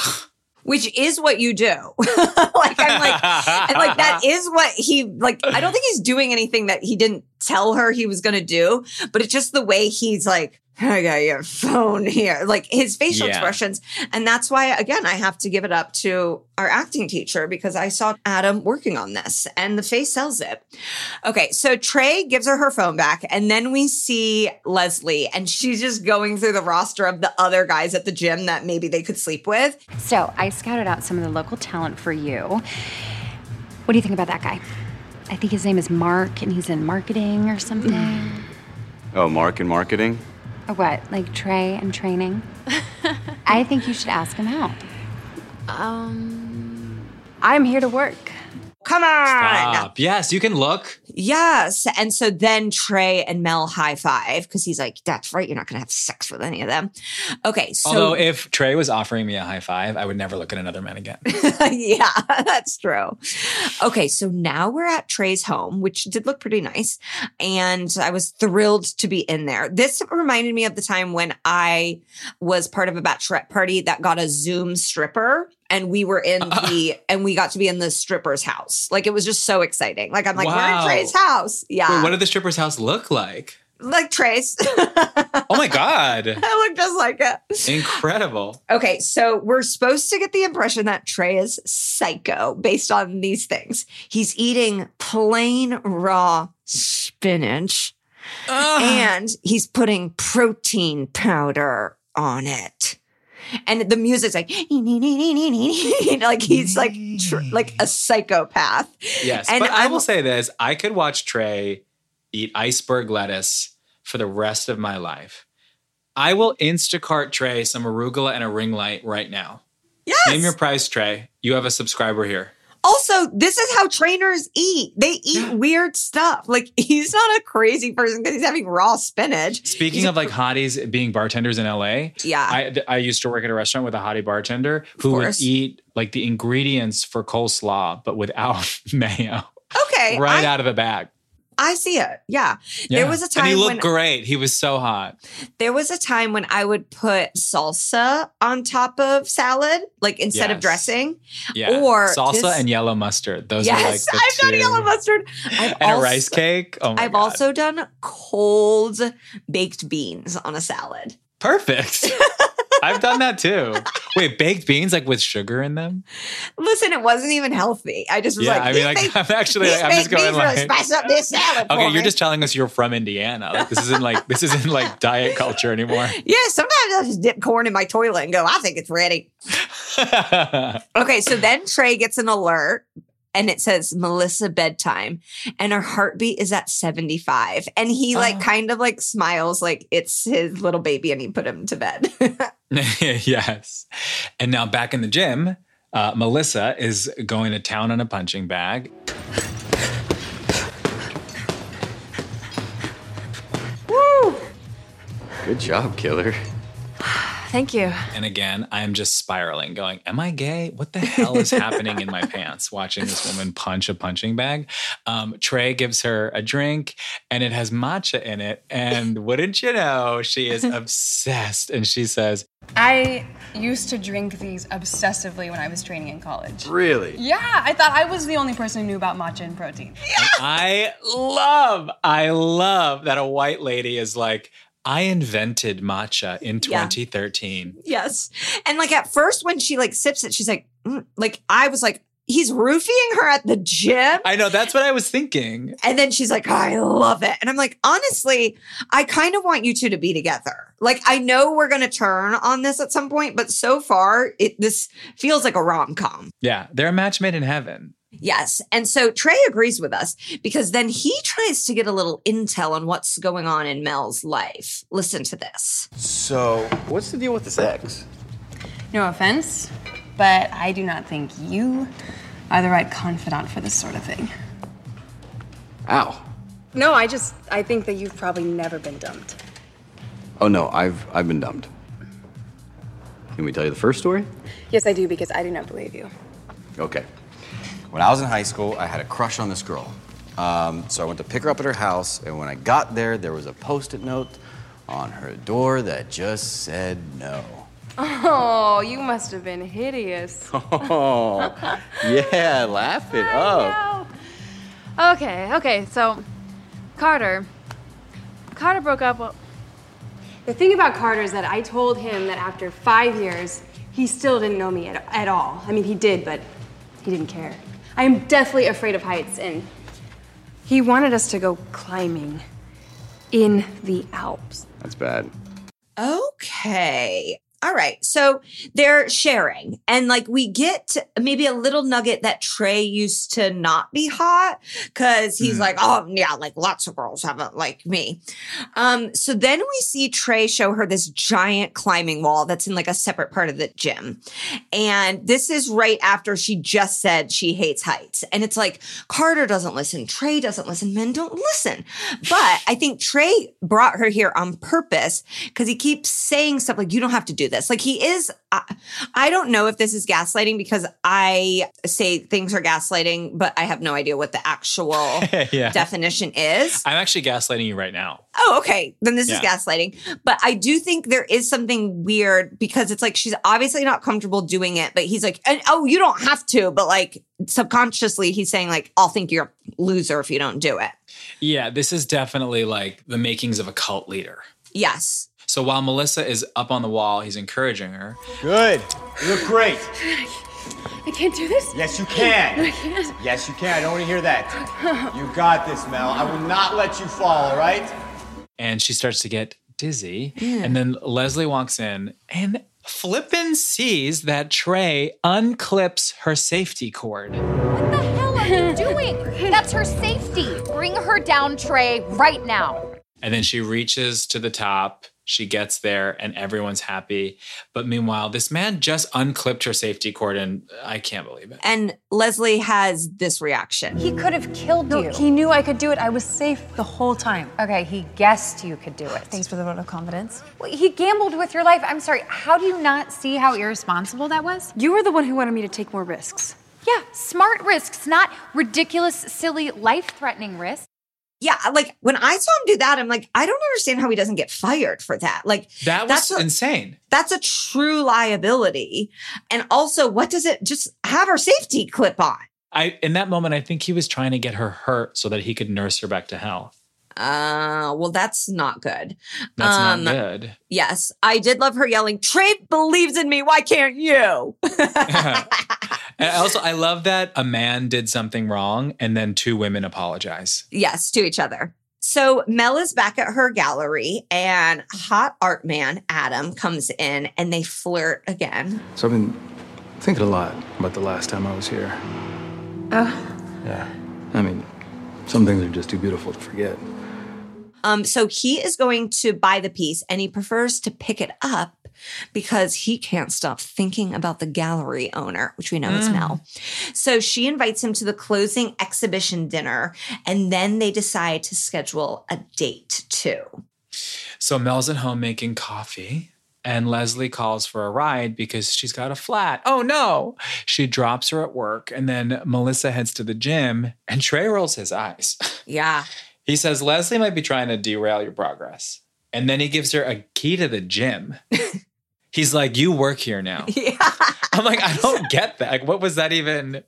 Which is what you do. <laughs> like I'm like, and like that <laughs> is what he like. I don't think he's doing anything that he didn't tell her he was going to do, but it's just the way he's like, <laughs> I got your phone here, like his facial Yeah. expressions, and that's why again I have to give it up to our acting teacher because I saw Adam working on this, and the face sells it. Okay, so Trey gives her her phone back, and then we see Leslie, and she's just going through the roster of the other guys at the gym that maybe they could sleep with. So I scouted out some of the local talent for you. What do you think about that guy? I think his name is Mark, and he's in marketing or something. Mm. Oh, Mark in marketing? Or what? Like Trey and training? <laughs> I think you should ask him out. Um, I'm here to work. Come on. Stop. Yes, you can look. Yes. And so then Trey and Mel high five because he's like, that's right. You're not going to have sex with any of them. Okay. So, Although if Trey was offering me a high five, I would never look at another man again. <laughs> yeah, that's true. Okay. So now we're at Trey's home, which did look pretty nice. And I was thrilled to be in there. This reminded me of the time when I was part of a bachelorette party that got a Zoom stripper. And we were in uh-uh. the, and we got to be in the stripper's house. Like it was just so exciting. Like I'm like, we're in Trey's house. Yeah. Wait, what did the stripper's house look like? like Trace. <laughs> Oh my God. <laughs> I look just like it. Incredible. Okay, so we're supposed to get the impression that Trey is psycho based on these things. He's eating plain raw spinach and he's putting protein powder on it. And the music's like, <laughs> like he's like tr- like a psychopath. Yes. And but I I'm- will say this I could watch Trey eat iceberg lettuce for the rest of my life. I will Instacart Trey some arugula and a ring light right now. Yes. Name your price, Trey. You have a subscriber here. Also, this is how trainers eat. They eat weird stuff. Like <laughs> he's not a crazy person because he's having raw spinach. Speaking He's of like hotties being bartenders in LA, Yeah. I, I used to work at a restaurant with a hottie bartender who would eat like the ingredients for coleslaw, but without <laughs> mayo, okay, right I, out of the bag. I see it. Yeah. There was a time and he looked when great. He was so hot. there was a time when I would put salsa on top of salad, like instead of dressing. Yeah, Or salsa this- and yellow mustard. Those are like yes, the I've two. done yellow mustard. I've and also, a rice cake. Oh my I've God. also done cold baked beans on a salad. perfect. <laughs> I've done that too. Wait, baked beans like with sugar in them? Listen, it wasn't even healthy. I just was Yeah, like, I mean, "These like baked- <laughs> I'm actually, these I'm just going like, spice up this salad. okay, you're me." just telling us you're from Indiana. Like this isn't like this isn't like diet culture anymore. <laughs> Yeah, sometimes I'll just dip corn in my toilet and go, I think it's ready. <laughs> Okay, so then Trey gets an alert and it says Melissa bedtime and her heartbeat is at 75 and he like Oh. kind of like smiles like it's his little baby and he put him to bed. <laughs> yes. And now back in the gym, uh, Melissa is going to town on a punching bag. Woo! Good job, killer. Thank you. And again, I'm just spiraling, going, Am I gay? What the hell is happening in my <laughs> pants watching this woman punch a punching bag? Um, Trey gives her a drink and it has matcha in it. And <laughs> wouldn't you know, she is obsessed. And she says, I used to drink these obsessively when I was training in college. Really? Yeah, I thought I was the only person who knew about matcha and protein. I love, I love that a white lady is like, I invented matcha in Yeah. 2013. Yes. And like at first when she like sips it, she's like, mm, like I was like, he's roofing her at the gym. I know that's what I was thinking. And then she's like, I love it. And I'm like, honestly, I kind of want you two to be together. Like, I know we're going to turn on this at some point, but so far, it this feels like a rom com. Yeah, they're a match made in heaven. Yes. And so Trey agrees with us because then he tries to get a little intel on what's going on in Mel's life. Listen to this. So, what's the deal with this ex? No offense, but I do not think you are the right confidant for this sort of thing. Ow. No, I just I think that you've probably never been dumped. Oh no, I've I've been dumped. Can we tell you the first story? Yes, I do because I do not believe you. Okay. When I was in high school, I had a crush on this girl. Um, so I went to pick her up at her house, and when I got there, there was a post-it note on her door that just said no. Oh, you must have been hideous. Oh, <laughs> yeah, laugh it up. Okay, okay, so Carter. Carter broke up. Well, The thing about Carter is that I told him that after five years, he still didn't know me at, at all. I mean, he did, but he didn't care. I am deathly afraid of heights, and he wanted us to go climbing in the Alps. That's bad. Okay. All right. So they're sharing, and like we get maybe a little nugget that Trey used to not be hot because he's like, oh, yeah, like lots of girls haven't like me. Um, so then we see Trey show her this giant climbing wall that's in like a separate part of the gym. And this is right after she just said she hates heights. And it's like Carter doesn't listen, Trey doesn't listen, men don't listen. But I think Trey brought her here on purpose because he keeps saying stuff like, you don't have to do this. Like he is, I, I don't know if this is gaslighting because I say things are gaslighting, but I have no idea what the actual <laughs> yeah. definition is. I'm actually gaslighting you right now. Oh, okay. Then this is gaslighting. But I do think there is something weird because it's like she's obviously not comfortable doing it, but he's like, oh, you don't have to. But like subconsciously, he's saying, like, I'll think you're a loser if you don't do it. Yeah, this is definitely like the makings of a cult leader. Yes. So while Melissa is up on the wall, he's encouraging her. Good. You look great. I can't do this? Yes, you can. I can't. Yes, you can. I don't want to hear that. You got this, Mel. I will not let you fall, all right? and she starts to get dizzy. And then Leslie walks in and Flippin sees that Trey unclips her safety cord. What the hell are you doing? That's her safety. Bring her down, Trey, right now. And then she reaches to the top. She gets there and everyone's happy. But meanwhile, this man just unclipped her safety cord and I can't believe it. And Leslie has this reaction. He could have killed No, you. he knew I could do it. I was safe the whole time. Okay, he guessed you could do it. Thanks for the vote of confidence. Well, He gambled with your life. I'm sorry. How do you not see how irresponsible that was? You were the one who wanted me to take more risks. Yeah, smart risks, not ridiculous, silly, life threatening risks. Yeah, like when I saw him do that, I'm like, I don't understand how he doesn't get fired for that. Like That was that's a- insane. That's a true liability. And also, what does it just have her safety clip on? I in that moment I think he was trying to get her hurt so that he could nurse her back to health. Uh, well, that's not good. That's Um, not good. Yes, I did love her yelling, Trey believes in me. Why can't you? <laughs> <laughs> And also I love that a man did something wrong and then two women apologize. yes, to each other. So Mel is back at her gallery and hot art man Adam comes in and they flirt again. So I've been thinking a lot about the last time I was here. Oh. Yeah. I mean, some things are just too beautiful to forget. Um, so he is going to buy the piece and he prefers to pick it up because he can't stop thinking about the gallery owner, which we know is Mm. Mel. So she invites him to the closing exhibition dinner and then they decide to schedule a date too. So Mel's at home making coffee, and Leslie calls for a ride because she's got a flat. Oh no! She drops her at work, and then Melissa heads to the gym, and Trey rolls his eyes. <laughs> Yeah. He says Leslie might be trying to derail your progress, and then he gives her a key to the gym. <laughs> He's like, you work here now. <laughs> Yeah. I'm like, I don't get that. Like, what was that even?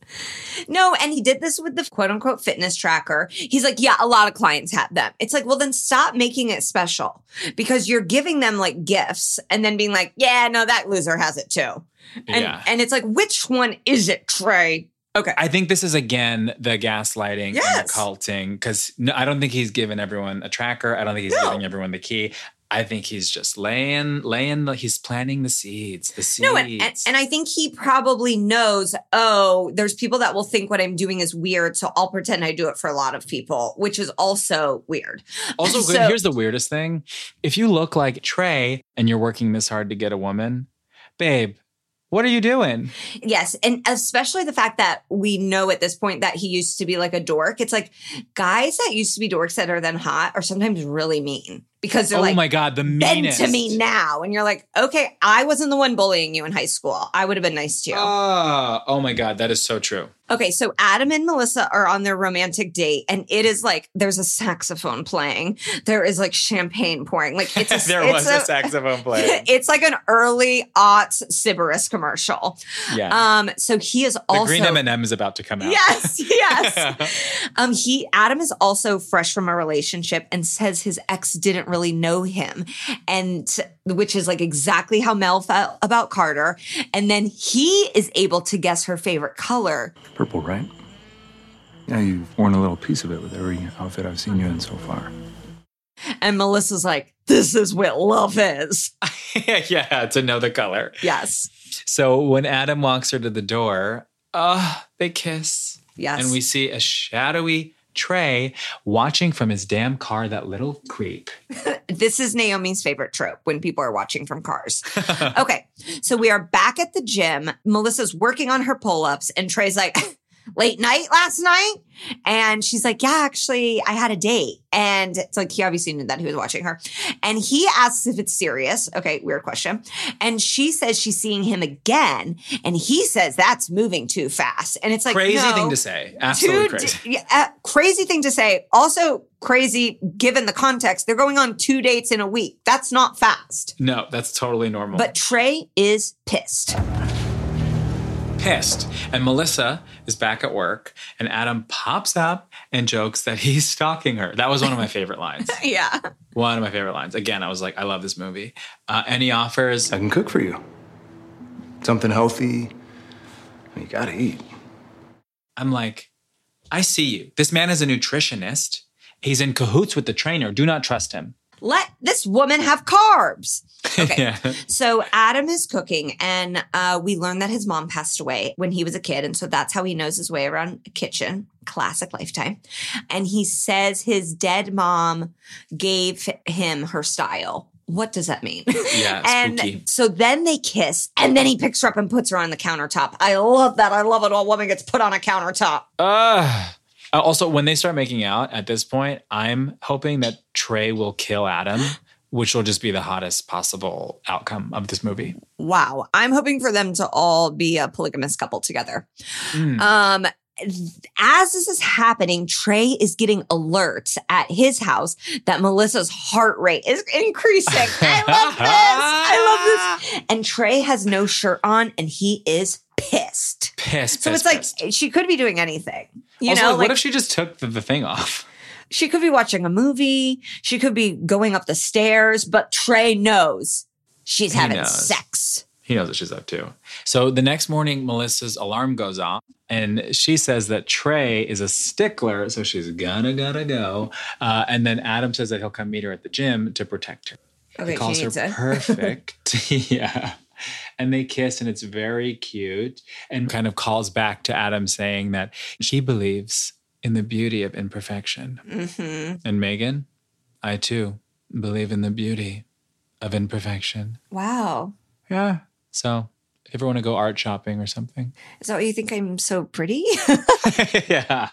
No, and he did this with the quote unquote fitness tracker. He's like, yeah, a lot of clients have them. It's like, well, then stop making it special because you're giving them like gifts and then being like, yeah, no, that loser has it too. And, Yeah. and it's like, which one is it, Trey? Okay. I think this is again the gaslighting and Yes. the culting because no, I don't think he's given everyone a tracker. I don't think he's giving everyone the key. I think he's just laying, laying. The, he's planting the seeds. The seeds. No, and, and, and I think he probably knows, oh, there's people that will think what I'm doing is weird. So I'll pretend I do it for a lot of people, which is also weird. <laughs> Also, So- here's the weirdest thing: if you look like Trey and you're working this hard to get a woman, babe, what are you doing? Yes. And especially the fact that we know at this point that he used to be like a dork. It's like guys that used to be dorks that are then hot are sometimes really mean because they're oh like, my god, the meanest to me now. And you're like, okay, I wasn't the one bullying you in high school. I would have been nice to you. Ah, oh my god, that is so true. Okay, so Adam and Melissa are on their romantic date, and it is like there's a saxophone playing, there is like champagne pouring, like it's a <laughs> there it's was a, saxophone <laughs> playing. It's like an early aughts Sybaris commercial. Yeah. Um. So he is the also green M and M is about to come out. Yes, <laughs> yes. um, he Adam is also fresh from a relationship and says his ex didn't really know him, and which is like exactly how Mel felt about Carter. And then he is able to guess her favorite color. Purple, right? Yeah, you've worn a little piece of it with every outfit I've seen you in so far. And Melissa's like, "This is what love is." <laughs> <laughs> yeah, to know the color. Yes. So when Adam walks her to the door, uh, they kiss. Yes. And we see a shadowy Trey watching from his damn car, that little creep. <laughs> This is Naomi's favorite trope when people are watching from cars. <laughs> okay, so we are back at the gym. Melissa's working on her pull ups, and Trey's like, late night last night? And she's like, yeah, actually, I had a date. And it's like, he obviously knew that he was watching her. And he asks if it's serious. Okay, weird question. And she says she's seeing him again. And he says that's moving too fast. And it's like, crazy no. thing to say. Absolutely Two crazy. d- yeah, uh, crazy thing to say. Also crazy given the context. They're going on two dates in a week. That's not fast. No, that's totally normal. But Trey is pissed. Pissed. And Melissa is back at work, and Adam pops up and jokes that he's <laughs> stalking her. That was one of my favorite lines. <laughs> yeah. One of my favorite lines. Again, I was like, I love this movie. Uh, and he offers. I can cook for you. Something healthy. You gotta eat. I'm like, I see you. This man is a nutritionist. He's in cahoots with the trainer. Do not trust him. Let this woman have carbs. <laughs> yeah. So Adam is cooking, and uh, we learn that his mom passed away when he was a kid, and so that's how he knows his way around a kitchen. Classic Lifetime. And he says his dead mom gave him her style. What does that mean? <laughs> Yeah, and spooky. so then they kiss, and then he picks her up and puts her on the countertop. I love that. I love it. A woman gets put on a countertop. Uh, also, when they start making out at this point, I'm hoping that Trey will kill Adam, <gasps> which will just be the hottest possible outcome of this movie. Wow. I'm hoping for them to all be a polygamous couple together. Mm. Um, as this is happening, Trey is getting alerts at his house that Melissa's heart rate is increasing. I love <laughs> this. I love this. And Trey has no shirt on and he is pissed. Pissed. So pissed, it's like she could be doing anything. You also, know, like, like what if she just took the, the thing off? she could be watching a movie, she could be going up the stairs, but Trey knows she's He having knows. sex. He knows what she's up to. So the next morning, Melissa's alarm goes off, and she says that Trey is a stickler, so she's gonna gotta go. Uh, and then Adam says that he'll come meet her at the gym to protect her. Okay, he calls her <laughs> perfect. <laughs> yeah. And they kiss, and it's very cute, and kind of calls back to Adam saying that she believes in the beauty of imperfection. hmm And Megan, I too believe in the beauty of imperfection. Wow. Yeah. So you want to go art shopping or something. Is that why you think I'm so pretty? <laughs> yeah.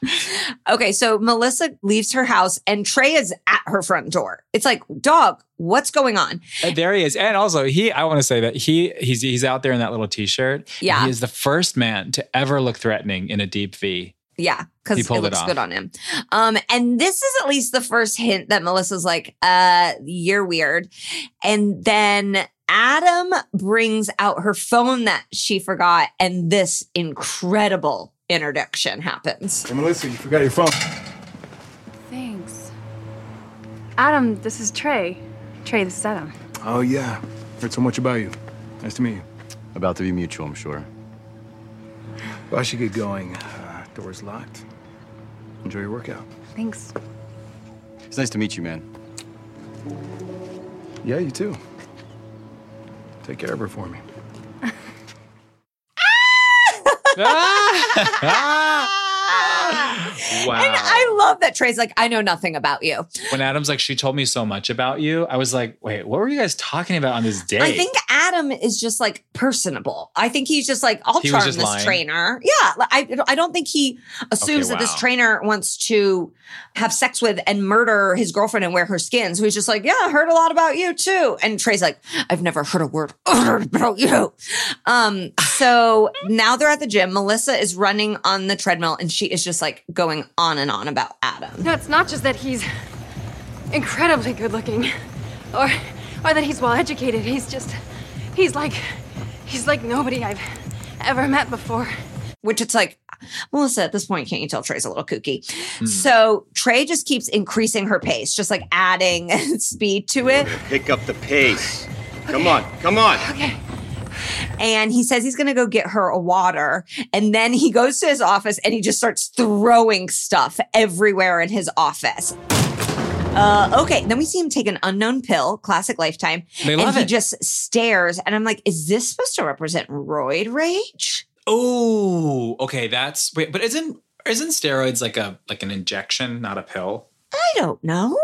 okay, so Melissa leaves her house and Trey is at her front door. It's like, dog, what's going on? Uh, There he is. And also he I want to say that he he's he's out there in that little t-shirt. Yeah. He is the first man to ever look threatening in a deep V. Yeah, because it pulled it looks good on him. Um, and this is at least the first hint that Melissa's like, uh, you're weird. And then Adam brings out her phone that she forgot, and this incredible introduction happens. Hey, Melissa, you forgot your phone. Thanks. Adam, this is Trey. Trey, this is Adam. Oh, yeah. Heard so much about you. Nice to meet you. About to be mutual, I'm sure. Well, I should get going. Uh, door's locked. Enjoy your workout. Thanks. It's nice to meet you, man. Yeah, you too. Take care of her for me. <laughs> <laughs> <laughs> <laughs> Wow. And I love that Trey's like, I know nothing about you. when Adam's like, she told me so much about you, I was like, wait, what were you guys talking about on this date? I think Adam is just like personable. I think he's just like, I'll He charm this lying. trainer. Yeah. I, I don't think he assumes Okay, that this trainer wants to have sex with and murder his girlfriend and wear her skin. So he's just like, yeah, I heard a lot about you too. And Trey's like, I've never heard a word <laughs> about you. Um, so now they're at the gym. Melissa is running on the treadmill and she is just like going on and on about Adam. No, it's not just that he's incredibly good looking or or that he's well educated. He's just he's like he's like nobody I've ever met before. which it's like Melissa at this point can't you tell Trey's a little kooky Hmm. so Trey just keeps increasing her pace just like adding <laughs> speed to it Pick up the pace. Come on, come on. Okay. And he says he's going to go get her a water and then he goes to his office and he just starts throwing stuff everywhere in his office uh, okay, then we see him take an unknown pill, classic lifetime. They love and he it. just stares, and I'm like, is this supposed to represent roid rage? Oh, okay. That's wait, but isn't isn't steroids like a like an injection, not a pill? I don't know.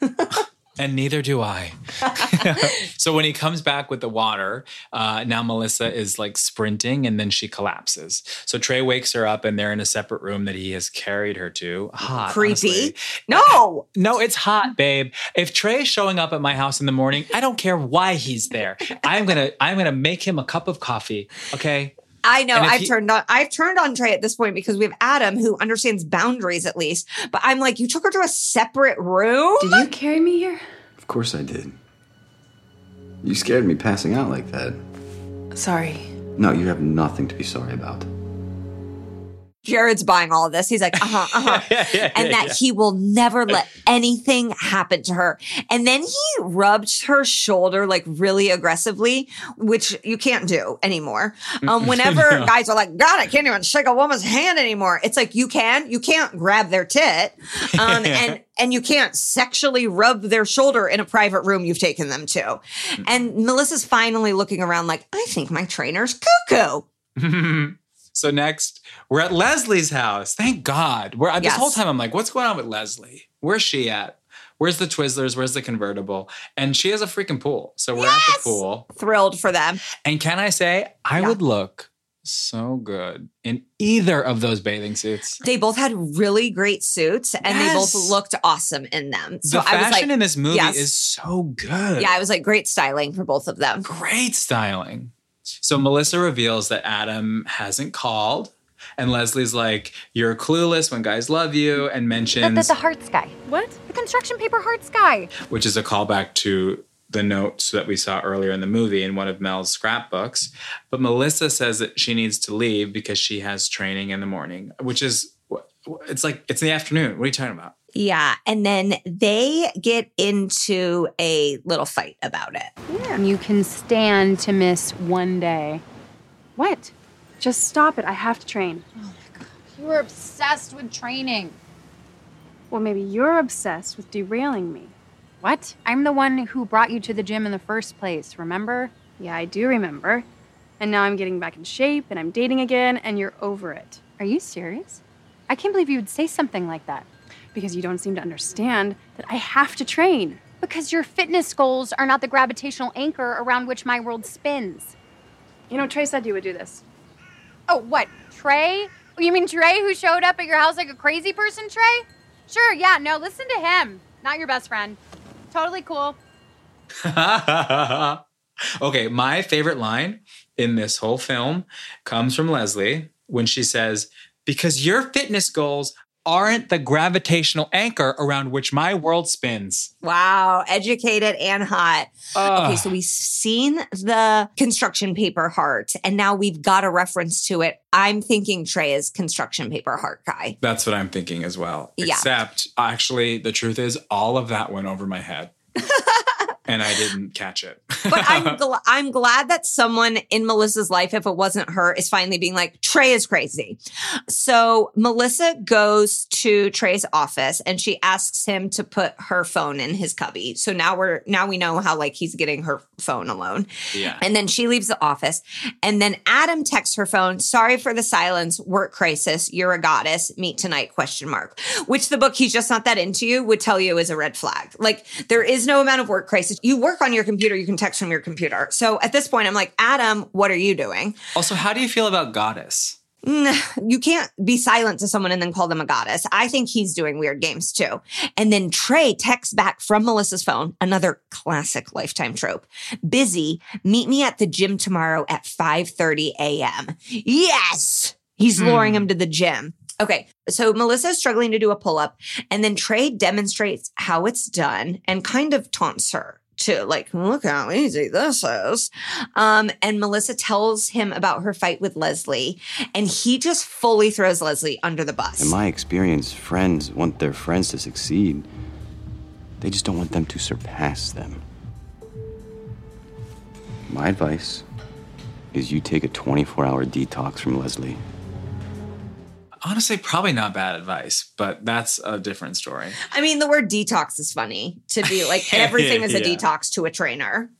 <laughs> And neither do I. <laughs> <laughs> so when he comes back with the water, uh, now Melissa is like sprinting and then she collapses. So Trey wakes her up and they're in a separate room that he has carried her to. Hot. Creepy. honestly. No. <laughs> No, it's hot, babe. If Trey is showing up at my house in the morning, I don't care why he's there. I'm gonna I'm gonna make him a cup of coffee. Okay. I know. I've he- turned on. I've turned on Trey at this point because we have Adam who understands boundaries at least. But I'm like, you took her to a separate room. Did you carry me here? Of course I did. You scared me passing out like that. Sorry. No, you have nothing to be sorry about. Jared's buying all of this. He's like, <laughs> uh huh, uh huh. and that he will never let <laughs> anything happen to her. And then he rubs her shoulder like really aggressively, which you can't do anymore. Um, <laughs> whenever No. guys are like, God, I can't even shake a woman's hand anymore. It's like you can, you can't grab their tit, um, and and you can't sexually rub their shoulder in a private room you've taken them to. And Melissa's finally looking around like, I think my trainer's cuckoo. So next, we're at Leslie's house. Thank God. We're this whole time I'm like, what's going on with Leslie? Where's she at? Where's the Twizzlers? Where's the convertible? And she has a freaking pool. So we're at the pool. Thrilled for them. And can I say, I would look so good in either of those bathing suits. They both had really great suits and they both looked awesome in them. So the I was fashion like, in this movie yes. is so good. Yeah, I was like, great styling for both of them. Great styling. So Melissa reveals that Adam hasn't called. And Leslie's like, You're clueless when guys love you, and The, mentions, the, the hearts guy. What? The construction paper hearts guy. which is a callback to the notes that we saw earlier in the movie in one of Mel's scrapbooks. But Melissa says that she needs to leave because she has training in the morning, which is, it's like, it's in the afternoon. What are you talking about? Yeah. And then they get into a little fight about it. Yeah. You can stand to miss one day. What? Just stop it. I have to train. Oh my God. You are obsessed with training. Well, maybe you're obsessed with derailing me. What? I'm the one who brought you to the gym in the first place, remember? Yeah, I do remember. And now I'm getting back in shape and I'm dating again and you're over it. Are you serious? I can't believe you would say something like that. Because you don't seem to understand that I have to train. Because your fitness goals are not the gravitational anchor around which my world spins. You know, Trey said you would do this. Oh, what? Trey? Oh, You mean Trey who showed up at your house like a crazy person, Trey? Sure, yeah, no, listen to him. Not your best friend. Totally cool. <laughs> okay, my favorite line in this whole film comes from Leslie when she says, Because your fitness goals aren't the gravitational anchor around which my world spins. Wow, educated and hot. Okay, so we've seen the construction paper heart, and now we've got a reference to it. I'm thinking Trey is construction paper heart guy. That's what I'm thinking as well. Yeah. Except, actually, the truth is, all of that went over my head. <laughs> and I didn't catch it. But I'm <laughs> gl- I'm glad that someone in Melissa's life, if it wasn't her, is finally being like Trey is crazy. So Melissa goes to Trey's office and she asks him to put her phone in his cubby. So now we're now we know how like he's getting her phone alone. Yeah. And then she leaves the office. And then Adam texts her phone, sorry for the silence, work crisis, you're a goddess, meet tonight, question mark. Which the book He's Just Not That Into You would tell you is a red flag. Like there is no amount of work crisis. You work on your computer, you can text from your computer. So at this point, I'm like, Adam, what are you doing? also, how do you feel about Goddess? Mm, You can't be silent to someone and then call them a goddess. I think he's doing weird games too. And then Trey texts back from Melissa's phone, another classic lifetime trope. Busy, meet me at the gym tomorrow at 5:30 a.m. Yes! He's luring him to the gym. Okay, so Melissa is struggling to do a pull-up, and then Trey demonstrates how it's done and kind of taunts her to like, look how easy this is. Um, and Melissa tells him about her fight with Leslie, and he just fully throws Leslie under the bus. In my experience, friends want their friends to succeed. They just don't want them to surpass them. My advice is you take a 24 hour detox from Leslie. Honestly, probably not bad advice, but that's a different story. I mean, the word detox is funny to be like <laughs> everything is a Yeah. detox to a trainer.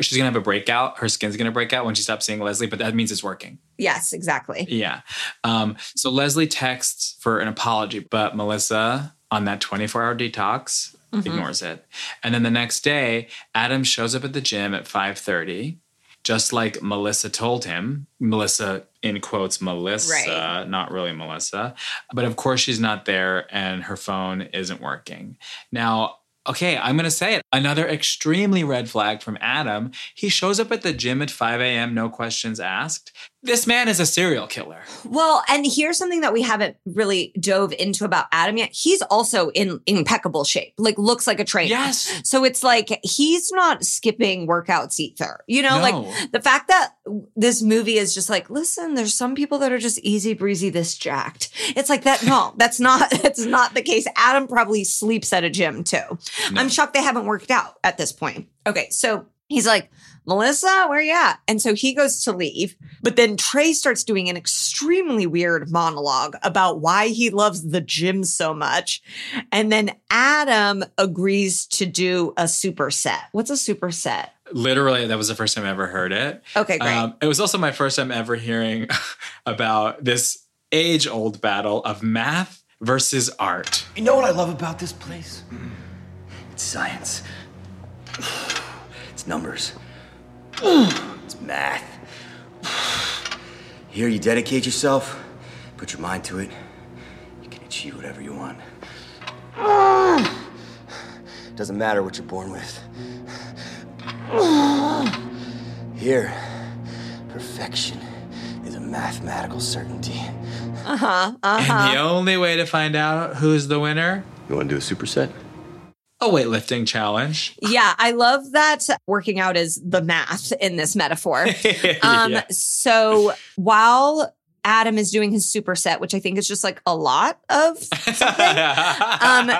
She's gonna have a breakout. Her skin's gonna break out when she stops seeing Leslie, but that means it's working. Yes, exactly. Yeah. Um, so Leslie texts for an apology, but Melissa, on that 24 hour detox, Mhm. ignores it. And then the next day, Adam shows up at the gym at 5:30, just like Melissa told him. Melissa, in quotes, Melissa, Right. not really Melissa. But of course, she's not there and her phone isn't working. Now, okay, I'm going to say it. Another extremely red flag from Adam. He shows up at the gym at 5 a.m., no questions asked. This man is a serial killer. Well, and here's something that we haven't really dove into about Adam yet. He's also in impeccable shape, like looks like a trainer. Yes. So it's like he's not skipping workouts either. You know, No. like the fact that this movie is just like, listen, there's some people that are just easy breezy this jacked. It's like that. No, <laughs> that's not, that's not the case. Adam probably sleeps at a gym too. I'm shocked they haven't worked out at this point. Okay. So he's like, Melissa, where you at? And so he goes to leave, but then Trey starts doing an extremely weird monologue about why he loves the gym so much. And then Adam agrees to do a superset. What's a superset? Literally, that was the first time I ever heard it. Okay, great. Um, it was also my first time ever hearing <laughs> about this age old battle of math versus art. You know what I love about this place? It's science. <sighs> It's numbers. It's math. Here, you dedicate yourself, put your mind to it, you can achieve whatever you want. Doesn't matter what you're born with. Here, perfection is a mathematical certainty. Uh huh. Uh huh. And the only way to find out who's the winner, You want to do a superset? A weightlifting challenge. Yeah, I love that working out is the math in this metaphor. <laughs> Um, Yeah. So while Adam is doing his superset, which I think is just like a lot of something, <laughs> um,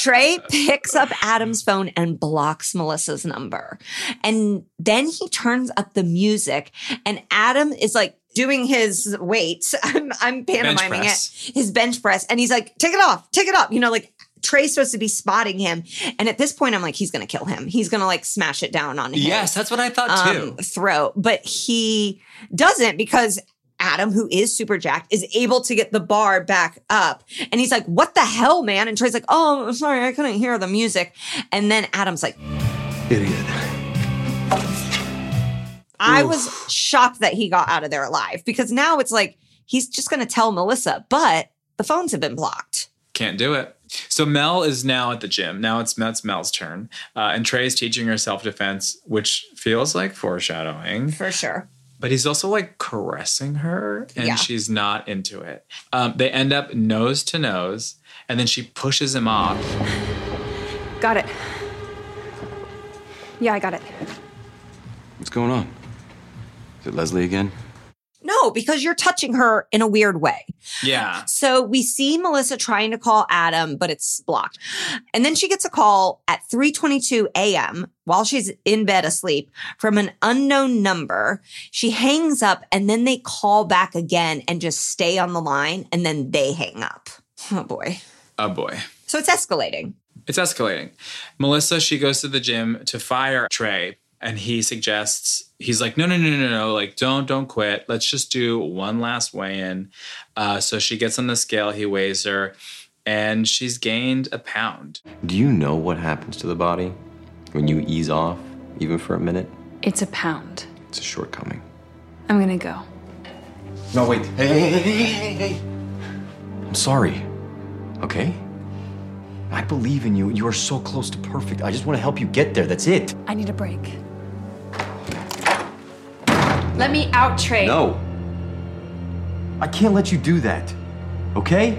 Trey picks up Adam's phone and blocks Melissa's number. And then he turns up the music, and Adam is like, Doing his weights, <laughs> I'm, I'm pantomiming it, his bench press, and he's like, "Take it off, take it off." You know, like Trey's supposed to be spotting him, and at this point, I'm like, he's gonna kill him. He's gonna like smash it down on him yes, that's what I thought too. um, throat, but he doesn't because Adam, who is super jacked, is able to get the bar back up. And he's like, What the hell, man? And Trey's like, Oh, I'm sorry, I couldn't hear the music. And then Adam's like, Idiot. I was shocked that he got out of there alive because now it's like he's just going to tell Melissa, but the phones have been blocked. Can't do it. So Mel is now at the gym. Now it's, it's Mel's turn. Uh, and is teaching her self defense, which feels like foreshadowing. For sure. but he's also like caressing her and Yeah. she's not into it. Um, they end up nose to nose and then she pushes him off. Got it. Yeah, I got it. What's going on? Is it Leslie again? No, because you're touching her in a weird way. Yeah. So we see Melissa trying to call Adam, but it's blocked. And then she gets a call at 3:22 a.m. while she's in bed asleep from an unknown number. She hangs up and then they call back again and just stay on the line and then they hang up. Oh boy. Oh boy. So it's escalating. It's escalating. Melissa, she goes to the gym to fire Trey, and he suggests he's like, no, no, no, no, no, like don't, don't quit. Let's just do one last weigh-in. Uh, so she gets on the scale. He weighs her, and she's gained a pound. Do you know what happens to the body when you ease off, even for a minute? It's a pound. It's a shortcoming. I'm gonna go. No, wait. Hey, hey, hey, hey, hey, hey. I'm sorry. Okay? I believe in you. You are so close to perfect. I just want to help you get there. That's it. I need a break. Let me out, Trey. No. I can't let you do that. Okay?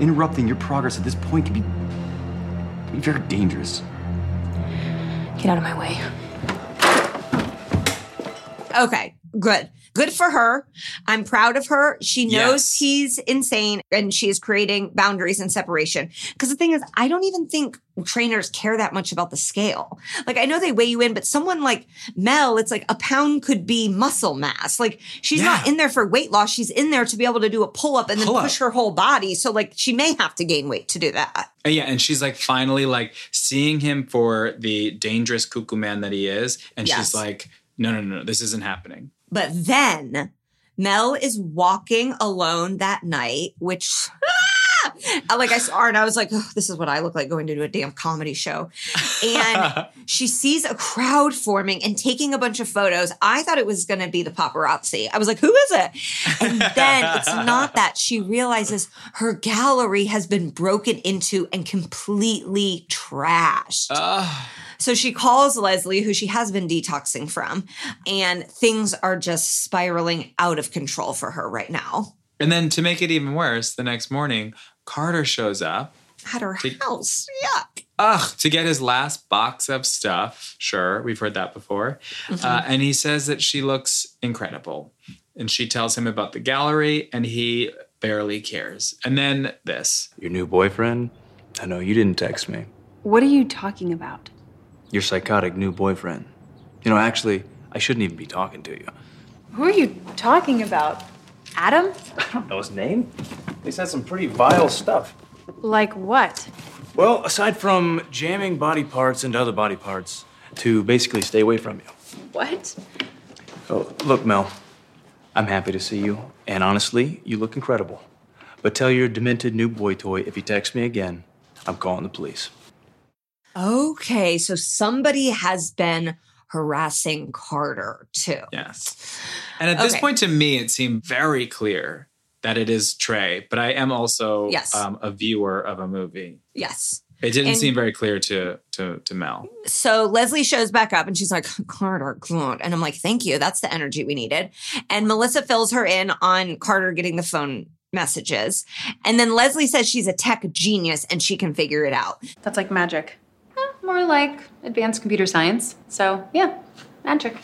Interrupting your progress at this point can be, can be very dangerous. Get out of my way. Okay, good. Good for her. I'm proud of her. She knows Yes. he's insane and she is creating boundaries and separation. Because the thing is, I don't even think trainers care that much about the scale. Like, I know they weigh you in, but someone like Mel, it's like a pound could be muscle mass. Like, she's not in there for weight loss. She's in there to be able to do a pull up and then Pull-up. push her whole body. So, like, she may have to gain weight to do that. Uh, yeah, and she's like finally like seeing him for the dangerous cuckoo man that he is, and Yes. she's like, no, no, no, no, this isn't happening. But then Mel is walking alone that night, which ah! <laughs> like I saw her and I was like, "Ugh, this is what I look like going to do a damn comedy show. And <laughs> she sees a crowd forming and taking a bunch of photos. I thought it was going to be the paparazzi. I was like, who is it? And then it's not <laughs> that. She realizes her gallery has been broken into and completely trashed. So she calls Leslie, who she has been detoxing from, and things are just spiraling out of control for her right now And then to make it even worse, the next morning, Carter shows up. At her Take- house. Yuck. Ugh, to get his last box of stuff. Sure, we've heard that before. Mhm. Uh, and he says that she looks incredible. And she tells him about the gallery, and he barely cares. And then this. Your new boyfriend? I know you didn't text me. What are you talking about? Your psychotic new boyfriend. You know, actually, I shouldn't even be talking to you. Who are you talking about? Adam? <laughs> I don't know his name. He said some pretty vile stuff. Like what? Well, aside from jamming body parts into other body parts to basically stay away from you. What? Oh, look, Mel, I'm happy to see you, and honestly, you look incredible. But tell your demented new boy toy if he texts me again, I'm calling the police. Okay, so somebody has been harassing Carter too. Yes. And at this point, to me, it seemed very clear that it is Trey, but I am also Yes. um, a viewer of a movie. Yes. It didn't And- seem very clear to, to, to Mel. So Leslie shows back up and she's like, <laughs> Carter, God. And I'm like, thank you. That's the energy we needed. And Melissa fills her in on Carter getting the phone messages. And then Leslie says she's a tech genius and she can figure it out. That's like magic. Eh, more like advanced computer science. So, yeah, magic.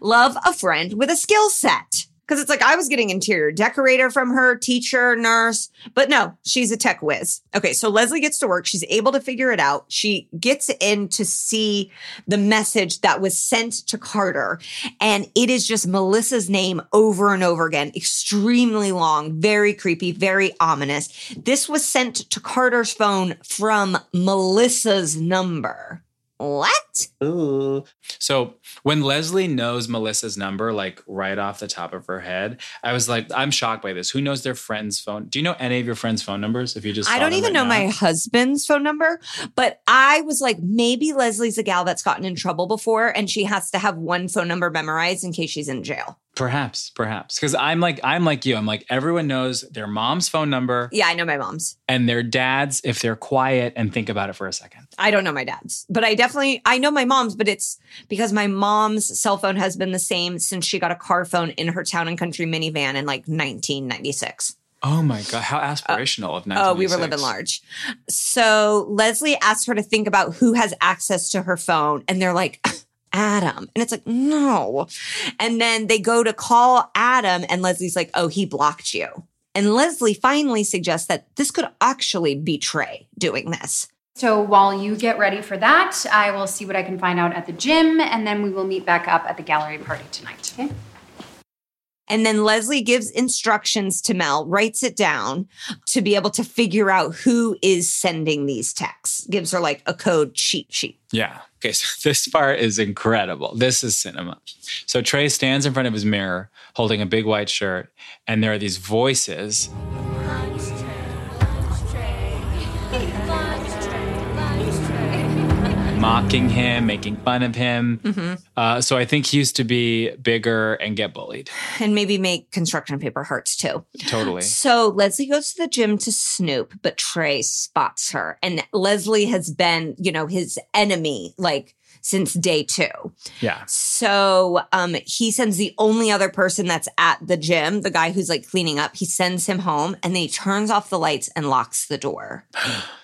Love a friend with a skill set. Because it's like I was getting interior decorator from her, teacher, nurse, but no, she's a tech whiz. Okay, so Leslie gets to work. She's able to figure it out. She gets in to see the message that was sent to Carter, and it is just Melissa's name over and over again. Extremely long, very creepy, very ominous. This was sent to Carter's phone from Melissa's number. What? Ooh. So when Leslie knows Melissa's number, like right off the top of her head, I was like, I'm shocked by this. Who knows their friend's phone? Do you know any of your friends' phone numbers? If you just I don't even right know now? my husband's phone number, but I was like, maybe Leslie's a gal that's gotten in trouble before and she has to have one phone number memorized in case she's in jail. Perhaps, perhaps. Because I'm like, I'm like you. I'm like, everyone knows their mom's phone number Yeah, I know my mom's. and their dad's if they're quiet and think about it for a second. I don't know my dad's, but I definitely I know my mom's, but it's because my mom's cell phone has been the same since she got a car phone in her town and country minivan in like 1996. Oh my God. How aspirational of now. Oh, we were living large. So Leslie asked her to think about who has access to her phone, and they're like, Adam. And it's like, no. And then they go to call Adam, and Leslie's like, oh, he blocked you. And Leslie finally suggests that this could actually be Trey doing this. So while you get ready for that, I will see what I can find out at the gym, and then we will meet back up at the gallery party tonight. Okay? And then Leslie gives instructions to Mel, writes it down to be able to figure out who is sending these texts, gives her like a code cheat sheet. Yeah. Okay. <laughs> So this part is incredible. This is cinema. So Trey stands in front of his mirror holding a big white shirt, and there are these voices. Mocking him, making fun of him. Mhm. Uh, so I think he used to be bigger and get bullied. And maybe make construction paper hearts too. Totally. So Leslie goes to the gym to snoop, but Trey spots her. And Leslie has been, you know, his enemy like since day two. Yeah. So um he sends the only other person that's at the gym, the guy who's like cleaning up, he sends him home and then he turns off the lights and locks the door. <gasps> <gasps> <gasps>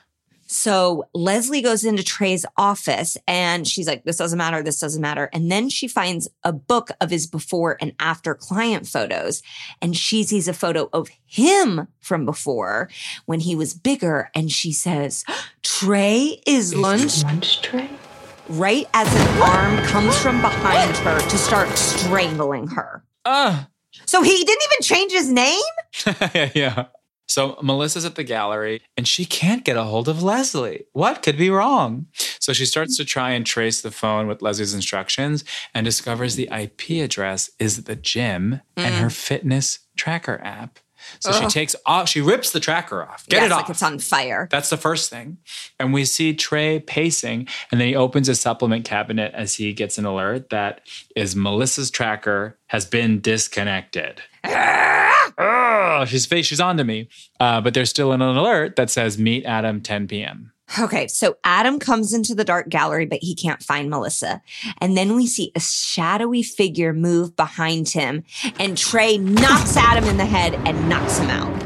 So Leslie goes into Trey's office and she's like, this doesn't matter. This doesn't matter. And then she finds a book of his before and after client photos. And she sees a photo of him from before when he was bigger. And she says, Trey is lunch. Lunch tray? Right as an arm comes from behind her to start strangling her. Uh. So he didn't even change his name? <laughs> yeah. So Melissa's at the gallery and she can't get a hold of Leslie. What could be wrong? So she starts to try and trace the phone with Leslie's instructions and discovers the IP address is the gym and her mm. fitness tracker app. So she takes off, she rips the tracker off. Get Yeah, it off. like it's on fire. That's the first thing. And we see Trey pacing, and then he opens his supplement cabinet as he gets an alert that is Melissa's tracker has been disconnected. Oh, she's she's on to me. Uh, but there's still an alert that says meet Adam 10 p.m. Okay, so Adam comes into the dark gallery, but he can't find Melissa. And then we see a shadowy figure move behind him, and Trey knocks Adam in the head and knocks him out.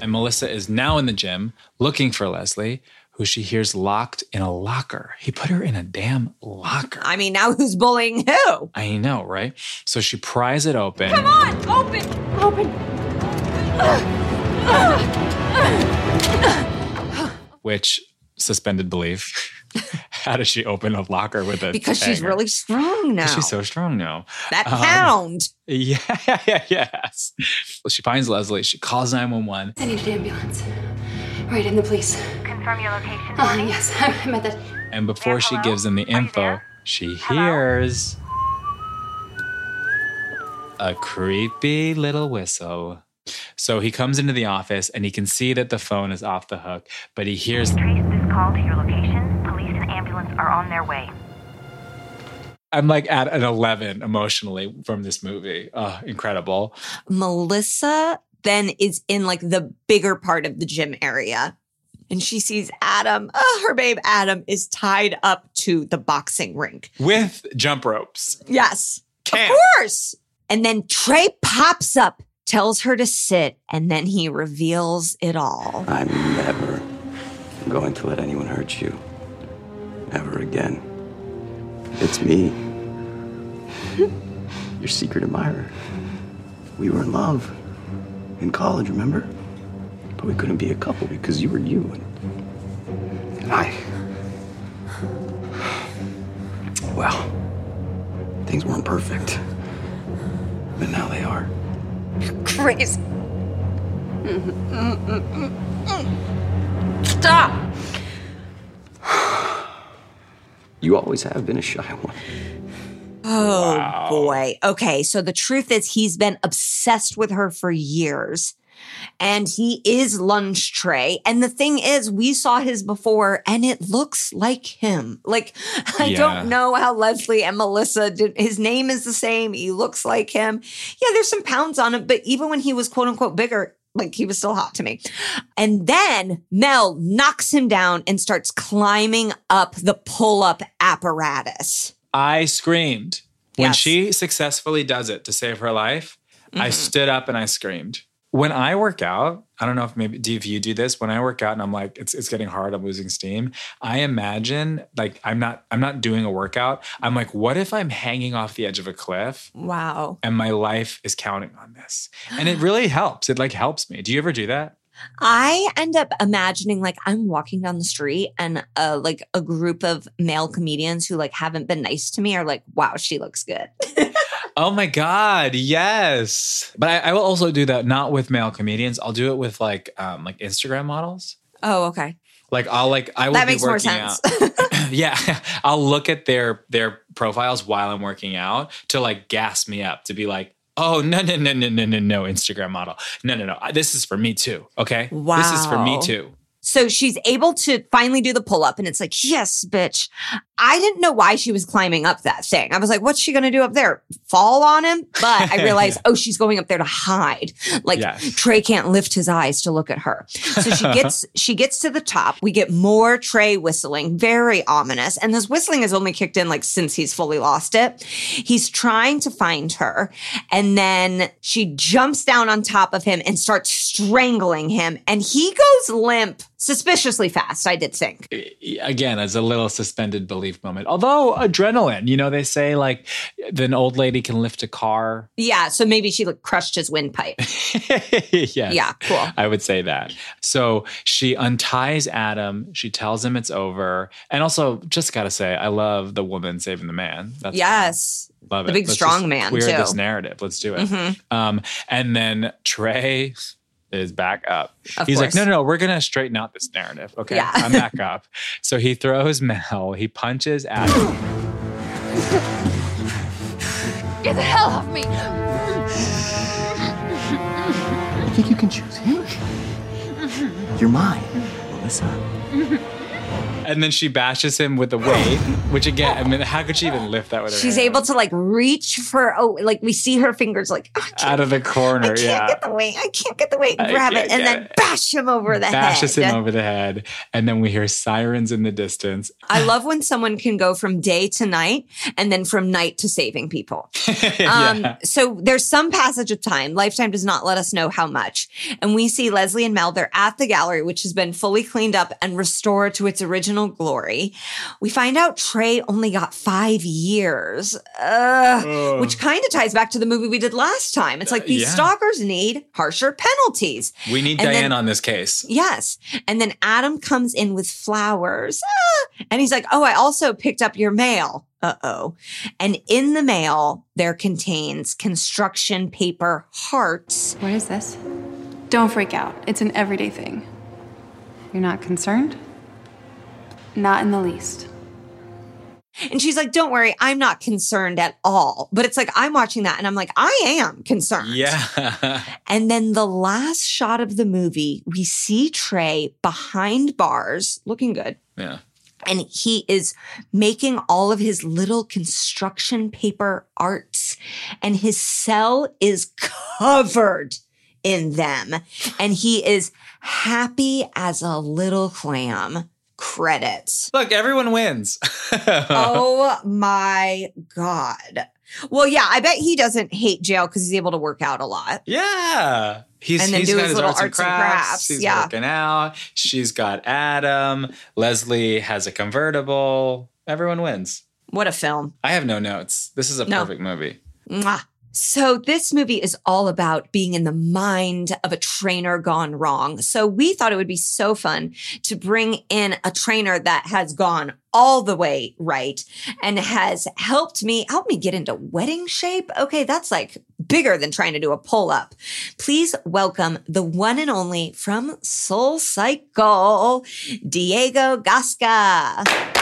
And Melissa is now in the gym looking for Leslie, who she hears locked in a locker. He put her in a damn locker. I mean, now who's bullying who? I know, right? So she pries it open. Come on, open, open. which suspended belief. <laughs> How does she open a locker with a Because she's really strong now. She's so strong now. that Um, pound. Yeah, <laughs> yeah, yes. Well, she finds Leslie. She calls 911. I need an ambulance. Right, and the police. Confirm your location. Uh, yes, <laughs> I'm at that. And before she gives him the info, she hears a creepy little whistle. So he comes into the office and he can see that the phone is off the hook, but he hears Trace this call to your location. Police and ambulance are on their way. I'm like at an 11 emotionally from this movie. Oh, incredible. Melissa then is in like the bigger part of the gym area. And she sees Adam, oh, her babe Adam is tied up to the boxing rink. With jump ropes. Yes. Camp. Of course. And then Trey pops up, tells her to sit, and then he reveals it all. I'm never going to let anyone hurt you. Ever again. It's me. <laughs> Your secret admirer. We were in love. In college, remember? But we couldn't be a couple because you were you and, and I. Well, things weren't perfect. But now they are. You're Crazy. Stop! You always have been a shy one. Oh boy. Okay. So the truth is, he's been obsessed with her for years. And he is lunch tray. And the thing is, we saw his before and it looks like him. Like, <laughs> I Yeah. don't know how Leslie and Melissa did. His name is the same. He looks like him. Yeah, there's some pounds on him, but even when he was quote unquote bigger, like he was still hot to me. And then Mel knocks him down and starts climbing up the pull up apparatus. I screamed. When Yes. she successfully does it to save her life, I Mhm. stood up and I screamed. When I work out, I don't know if maybe do if you do this. When I work out and I'm like, it's it's getting hard, I'm losing steam. I imagine like I'm not I'm not doing a workout. I'm like, what if I'm hanging off the edge of a cliff Wow. and my life is counting on this? And it really helps. It like helps me. Do you ever do that? I end up imagining like I'm walking down the street and uh like a group of male comedians who like haven't been nice to me are like, wow, she looks good. <laughs> Oh my God, yes. But I, I will also do that not with male comedians. I'll do it with like um like Instagram models. Oh, okay. Like I'll like I will That be makes more working sense. out. <laughs> <laughs> yeah. <laughs> I'll look at their their profiles while I'm working out to like gas me up to be like, oh no, no, no, no, no, no, no, Instagram model. No, no, no. This is for me too. Okay. This is for me too. So she's able to finally do the pull up and it's like, yes, bitch. I didn't know why she was climbing up that thing. I was like, what's she going to do up there? Fall on him? But I <laughs> realized, oh, she's going up there to hide. Like Yes. Trey can't lift his eyes to look at her. So she <laughs> gets, she gets to the top. We get more Trey whistling, very ominous. And this whistling has only kicked in like since he's fully lost it. He's trying to find her. And then she jumps down on top of him and starts strangling him. And he goes limp suspiciously fast, I did think. Again, as a little suspended belief moment. Although adrenaline, you know, they say like an old lady can lift a car. Yeah. So maybe she like crushed his windpipe. <laughs> yes. Yeah, cool. I would say that. So she unties Adam. She tells him it's over. And also, just got to say, I love the woman saving the man. That's yes. Love The it. big Let's strong man, too. this narrative. Let's do it. Mhm. Um, and then Trey is back up. Of He's like, no, no, no, we're gonna straighten out this narrative. Okay, Yeah. I'm back up. <laughs> So he throws Mel. He punches Adam. Get the hell off me! You think you can choose him? You're mine, Melissa. And then she bashes him with the weight, which again, I mean, how could she even lift that with her She's hand? able to like reach for, oh, like we see her fingers like, oh, out of the corner? I can't yeah. get the weight. I can't get the weight. Grab it and then bash him over the bashes head. Bashes him over the head, and then we hear sirens in the distance. I love when someone can go from day to night and then from night to saving people. <laughs> Um, Yeah. So there's some passage of time. Lifetime does not let us know how much. And we see Leslie and Mel, they're at the gallery, which has been fully cleaned up and restored to its original glory. We find out Trey only got five years, Ugh, Ugh. which kind of ties back to the movie we did last time. It's like these yeah. stalkers need harsher penalties. We need And Diane then- on this case. Yes. And then Adam comes in with flowers. Ah! And he's like, Oh, I also picked up your mail. Uh oh. And in the mail, there contains construction paper hearts. What is this? Don't freak out. It's an everyday thing. You're not concerned? Not in the least. And she's like, Don't worry, I'm not concerned at all. But it's like, I'm watching that and I'm like, I am concerned. Yeah. <laughs> <laughs> And then the last shot of the movie, we see Trey behind bars, looking good. yeah. and he is making all of his little construction paper arts and his cell is covered in them and he is happy as a little clam credits Look, everyone wins. <laughs> oh my god well yeah i bet he doesn't hate jail because he's able to work out a lot Yeah. He's, And then he's do got his his little arts, and arts and crafts. crafts, He's yeah. working out. She's got Adam. Leslie has a convertible. Everyone wins. what a film I have no notes. This is a No. perfect movie. Mwah. So, this movie is all about being in the mind of a trainer gone wrong. So, we thought it would be so fun to bring in a trainer that has gone all the way right and has helped me, help me get into wedding shape. Okay, that's like bigger than trying to do a pull up. Please welcome the one and only from Soul Cycle, Diego Gasca.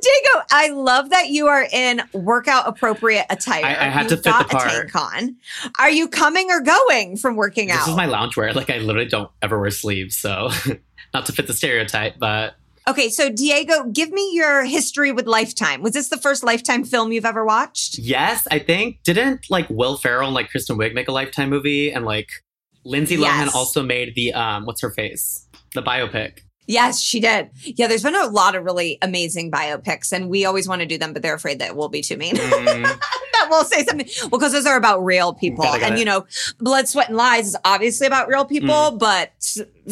Diego! I love that you are in workout appropriate attire. I- I had to fit the part. Are you coming or going from working This out? This is my loungewear. Like I literally don't ever wear sleeves, so <laughs> not to fit the stereotype, but okay, so Diego, give me your history with Lifetime. Was this the first Lifetime film you've ever watched? yes, I think didn't like Will Ferrell and like Kristen Wiig make a Lifetime movie, and like Lindsay Yes. Lohan also made the um, what's her face, the biopic. Yes, she did. Yeah, there's been a lot of really amazing biopics, and we always want to do them, but they're afraid that we'll be too mean. <laughs> that we'll say something. Well, because those are about real people. Got it, got and, you know, Blood, Sweat, and Lies is obviously about real people, Mm. but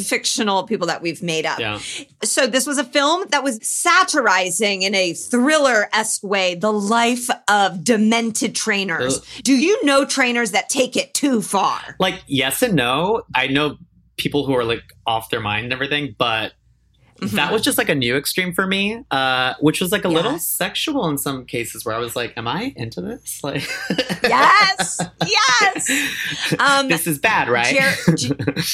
fictional people that we've made up. Yeah. So this was a film that was satirizing in a thriller esque way the life of demented trainers. Ugh. Do you know trainers that take it too far? Like yes and no. I know people who are like off their mind and everything, but Mm-hmm. that was just like a new extreme for me, uh, which was like a Yeah. little sexual in some cases where I was like, "Am I into this? <laughs> Like, Yes, <laughs> yes. Um, this is bad, right?" Jer- <laughs>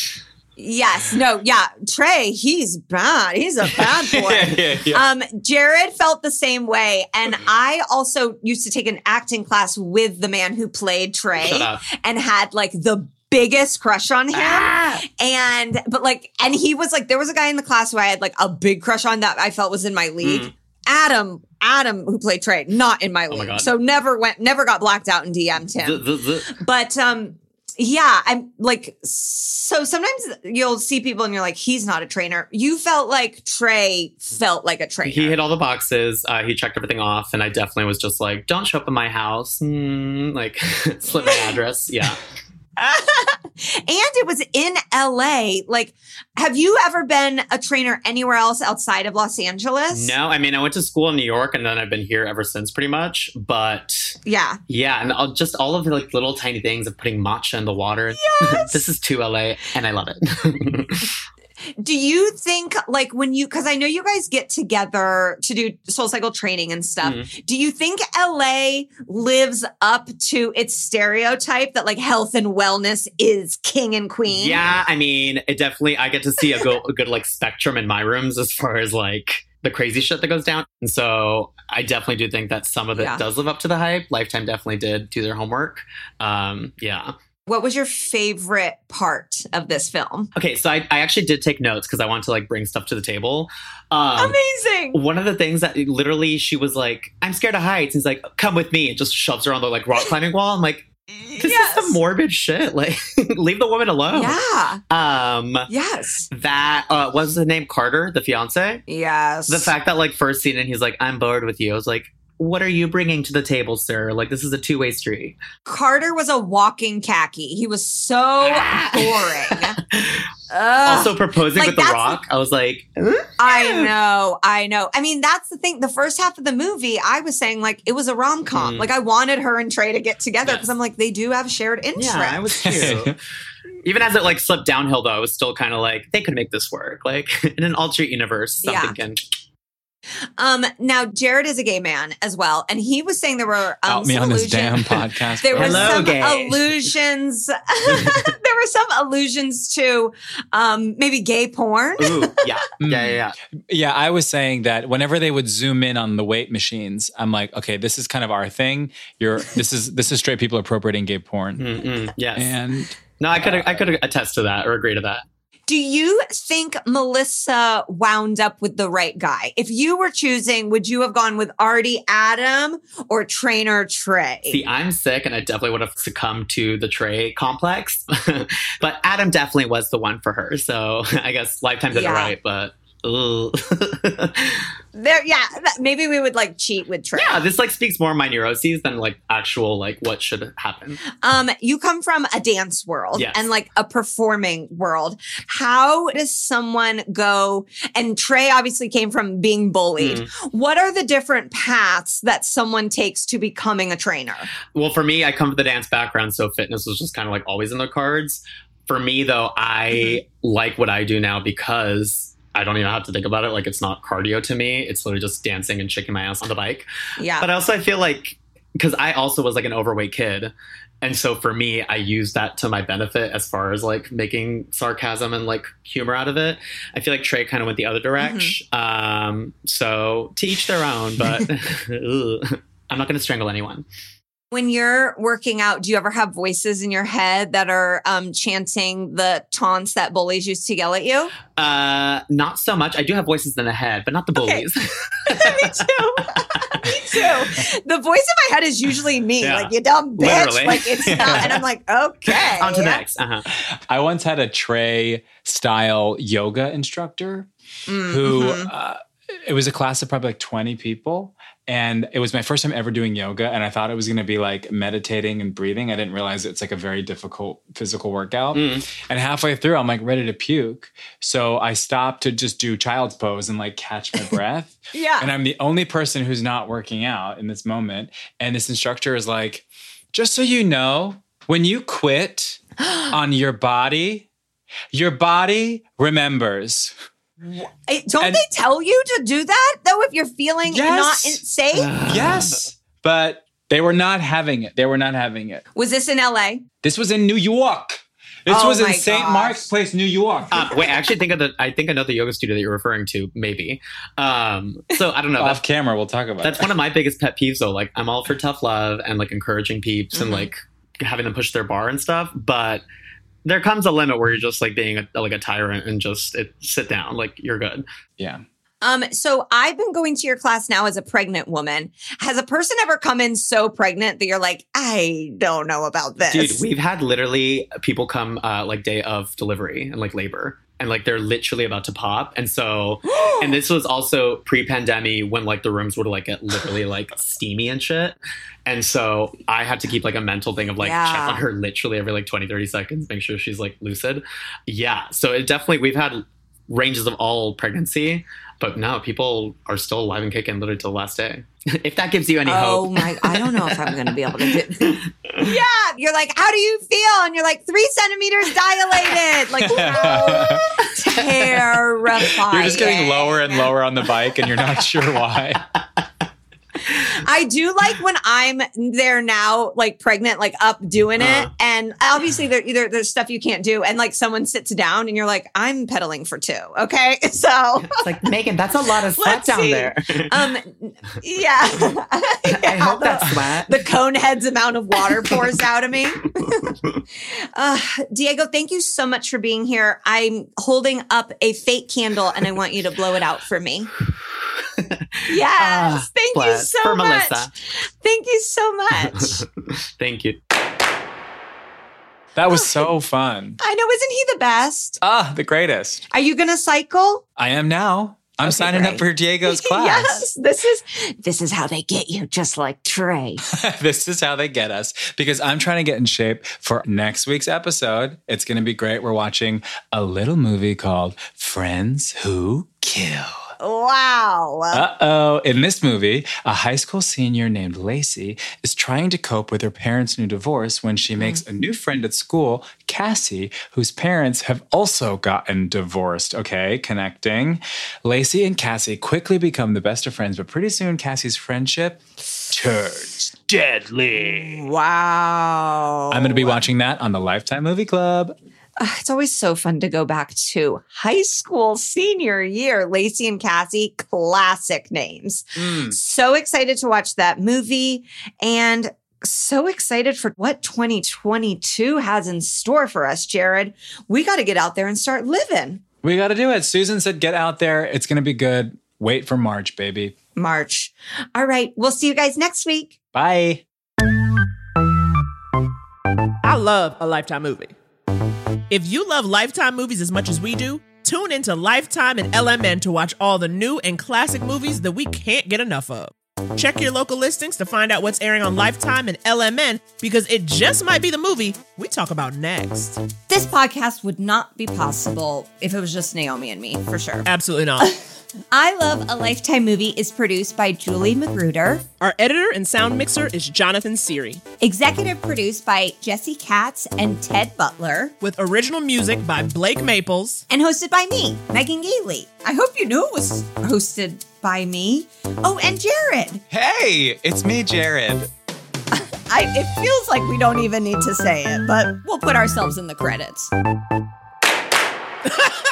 Yes, no, yeah. Trey, he's bad. He's a bad boy. Yeah, yeah, yeah. Um, Jared felt the same way. And I also used to take an acting class with the man who played Trey Shut up. and had like the biggest crush on him. Ah! And, but like, and he was like, there was a guy in the class who I had like a big crush on that I felt was in my league. Mm. Adam, Adam, who played Trey, not in my Oh my league. So never went, never got blacked out and DM'd him. But um yeah, I'm like so sometimes you'll see people and you're like, he's not a trainer. You felt like Trey felt like a trainer. He hit all the boxes. Uh, he checked everything off, and I definitely was just like, "Don't show up in my house." Mm, like, <laughs> slip my address. Yeah. <laughs> and it was in LA. Like, have you ever been a trainer anywhere else outside of Los Angeles? No, I mean, I went to school in New York, and then I've been here ever since, pretty much. But Yeah. yeah, and I'll, just all of the like little tiny things of putting matcha in the water. <laughs> this is too LA, and I love it. <laughs> Do you think like when you because I know you guys get together to do soul cycle training and stuff. Mhm. Do you think LA lives up to its stereotype that like health and wellness is king and queen? yeah, I mean, it definitely. I get to see a, go, a good like spectrum in my rooms as far as like the crazy shit that goes down, and so I definitely do think that some of it Yeah. does live up to the hype. Lifetime definitely did do their homework. Um, yeah. What was your favorite part of this film? Okay, so I, I actually did take notes because I wanted to like bring stuff to the table. Um, Amazing. One of the things that literally she was like, "I'm scared of heights." He's like, "Come with me," and just shoves her on the like rock climbing wall. I'm like, "This is some morbid shit. <laughs> Like, leave the woman alone." Yeah. Um. Yes. That uh, was the name Carter, the fiance. Yes. The fact that like first scene and he's like, "I'm bored with you." I was like, "What are you bringing to the table, sir? Like, this is a two way street." Carter was a walking khaki. He was so <laughs> boring. <laughs> Also proposing like, with the rock. I was like, I know, I know. I mean, that's the thing. The first half of the movie, I was saying like it was a rom com. Mm. Like I wanted her and Trey to get together because I'm like they do have shared interests. Yeah, it was cute. <laughs> Even as it like slipped downhill, though, I was still kind of like, they could make this work. Like in an alternate universe, something Yeah. can. Um, now Jared is a gay man as well, and he was saying there were um, Out me on this damn podcast. <laughs> There were bro. some allusions. <laughs> there were some allusions to um, maybe gay porn. Ooh, <laughs> yeah, yeah, yeah, yeah. Yeah, I was saying that whenever they would zoom in on the weight machines, I'm like, okay, this is kind of our thing. You're this is this is straight people appropriating gay porn. Mm-mm, yes. And No, I could I could attest to that or agree to that. Do you think Melissa wound up with the right guy? If you were choosing, would you have gone with Artie Adam or trainer Trey? See, I'm sick and I definitely would have succumbed to the Trey complex. <laughs> but Adam definitely was the one for her. So <laughs> I guess Lifetime did Yeah. it right, but. <laughs> there, yeah, that- maybe we would like cheat with Trey. yeah, this like speaks more of my neuroses than like actual like what should happen. Um, you come from a dance world Yes. and like a performing world. How does someone go? And Trey obviously came from being bullied. Mm. What are the different paths that someone takes to becoming a trainer? Well, for me, I come from the dance background, so fitness was just kind of like always in the cards. For me, though, I like what I do now because I don't even have to think about it. Like it's not cardio to me; it's literally just dancing and shaking my ass on the bike. Yeah. But also, I feel like because I also was like an overweight kid. And so for me, I use that to my benefit as far as like making sarcasm and like humor out of it. I feel like Trey kind of went the other direction. Um, so to each their own, but <laughs> <laughs> I'm not going to strangle anyone. When you're working out, do you ever have voices in your head that are um, chanting the taunts that bullies used to yell at you? Uh, not so much. I do have voices in the head, but not the bullies. <laughs> Me too. <laughs> me too. The voice in my head is usually me, Yeah. like you dumb bitch. Literally. Like it's not, and I'm like, <laughs> okay. On to the next. Uh-huh. I once had a Trey style yoga instructor Mm, who mhm. uh, it was a class of probably like 20 people. And it was my first time ever doing yoga. And I thought it was going to be like meditating and breathing. I didn't realize it's like a very difficult physical workout. Mm-hmm. And halfway through, I'm like ready to puke. So I stopped to just do child's pose and like catch my <laughs> breath. Yeah. And I'm the only person who's not working out in this moment. And this instructor is like, just so you know, when you quit <gasps> on your body, your body remembers. Eh, Don't they tell you to do that though? If you're feeling Yes. not in- safe, yes. But they were not having it. They were not having it. was this in LA? This was in New York. This Oh was in St. Mark's Place, New York. Uh, wait, I actually think of the. I think I know the yoga studio that you're referring to. Maybe. Um, so I don't know. Off camera, we'll talk about it. That's it. one of my biggest pet peeves, though. Like, I'm all for tough love and like encouraging peeps and Mhm. like having them push their bar and stuff. But there comes a limit where you're just like being a, like a tyrant and just it, sit down. Like you're good. Yeah. Um, so I've been going to your class now as a pregnant woman. Has a person ever come in so pregnant that you're like, I don't know about this? Dude, we've had literally people come uh, like day of delivery and like labor. And like they're literally about to pop. And so, <gasps> and this was also pre pandemic when like the rooms would like get literally like steamy and shit. And so I had to keep like a mental thing of like check on her literally every like 20, 30 seconds, make sure she's like lucid. Yeah. So it definitely, we've had ranges of all pregnancy, but no, people are still alive and kicking literally till the last day. <laughs> if that gives you any hope. oh hope. my, I don't know if I'm going to be able to do. <laughs> yeah, you're like, how do you feel? And you're like, three centimeters dilated. Like, <laughs> terrifying. You're just getting lower and lower on the bike and you're not sure why. I do like when I'm there now, like pregnant, like up doing it. Uh-huh. And obviously there either there's stuff you can't do. And like someone sits down and you're like, I'm pedaling for two. Okay. <laughs> So It's like, Megan, that's a lot of <laughs> sweat down see. there. um yeah. <laughs> I hope that's sweat. the cone head's amount of water pours out of me. uh, Diego, thank you so much for being here. I'm holding up a fake candle and I want you to blow it out for me. Yes. Ah, thank you so For much. Melissa. Thank you so much. <laughs> Thank you. That was so fun. I know, isn't he the best? Ah, the greatest. Are you gonna cycle? I am now. I'm signing up for Diego's <laughs> class. yes. This is this is how they get you, just like Trey. <laughs> this is how they get us because I'm trying to get in shape for next week's episode. It's going to be great. We're watching a little movie called Friends Who Kill. Wow. Uh oh. In this movie, a high school senior named Lacey is trying to cope with her parents' new divorce when she makes a new friend at school, Cassie, whose parents have also gotten divorced. Okay, connecting. Lacey and Cassie quickly become the best of friends, but pretty soon Cassie's friendship turns deadly. Wow. I'm going to be watching that on the Lifetime Movie Club. Uh, it's always so fun to go back to high school senior year. Lacey and Cassie, classic names. Mm. So excited to watch that movie. And so excited for what 2022 has in store for us, Jared. We got to get out there and start living. We got to do it. Susan said, get out there. It's going to be good. Wait for March, baby. March. All right. We'll see you guys next week. Bye. I love a Lifetime movie. If you love Lifetime movies as much as we do, tune into Lifetime and LMN to watch all the new and classic movies that we can't get enough of. Check your local listings to find out what's airing on Lifetime and LMN because it just might be the movie we talk about next. This podcast would not be possible if it was just Naomi and me, for sure. Absolutely not. <laughs> I Love a Lifetime Movie is produced by Julie Magruder. Our editor and sound mixer is Jonathan Seary. Executive produced by Jesse Katz and Ted Butler. With original music by Blake Maples. And hosted by me, Megan Gailey. I hope you knew it was hosted by me. Oh, and Jared. Hey, it's me, Jared. <laughs> I, it feels like we don't even need to say it, but we'll put ourselves in the credits. <laughs>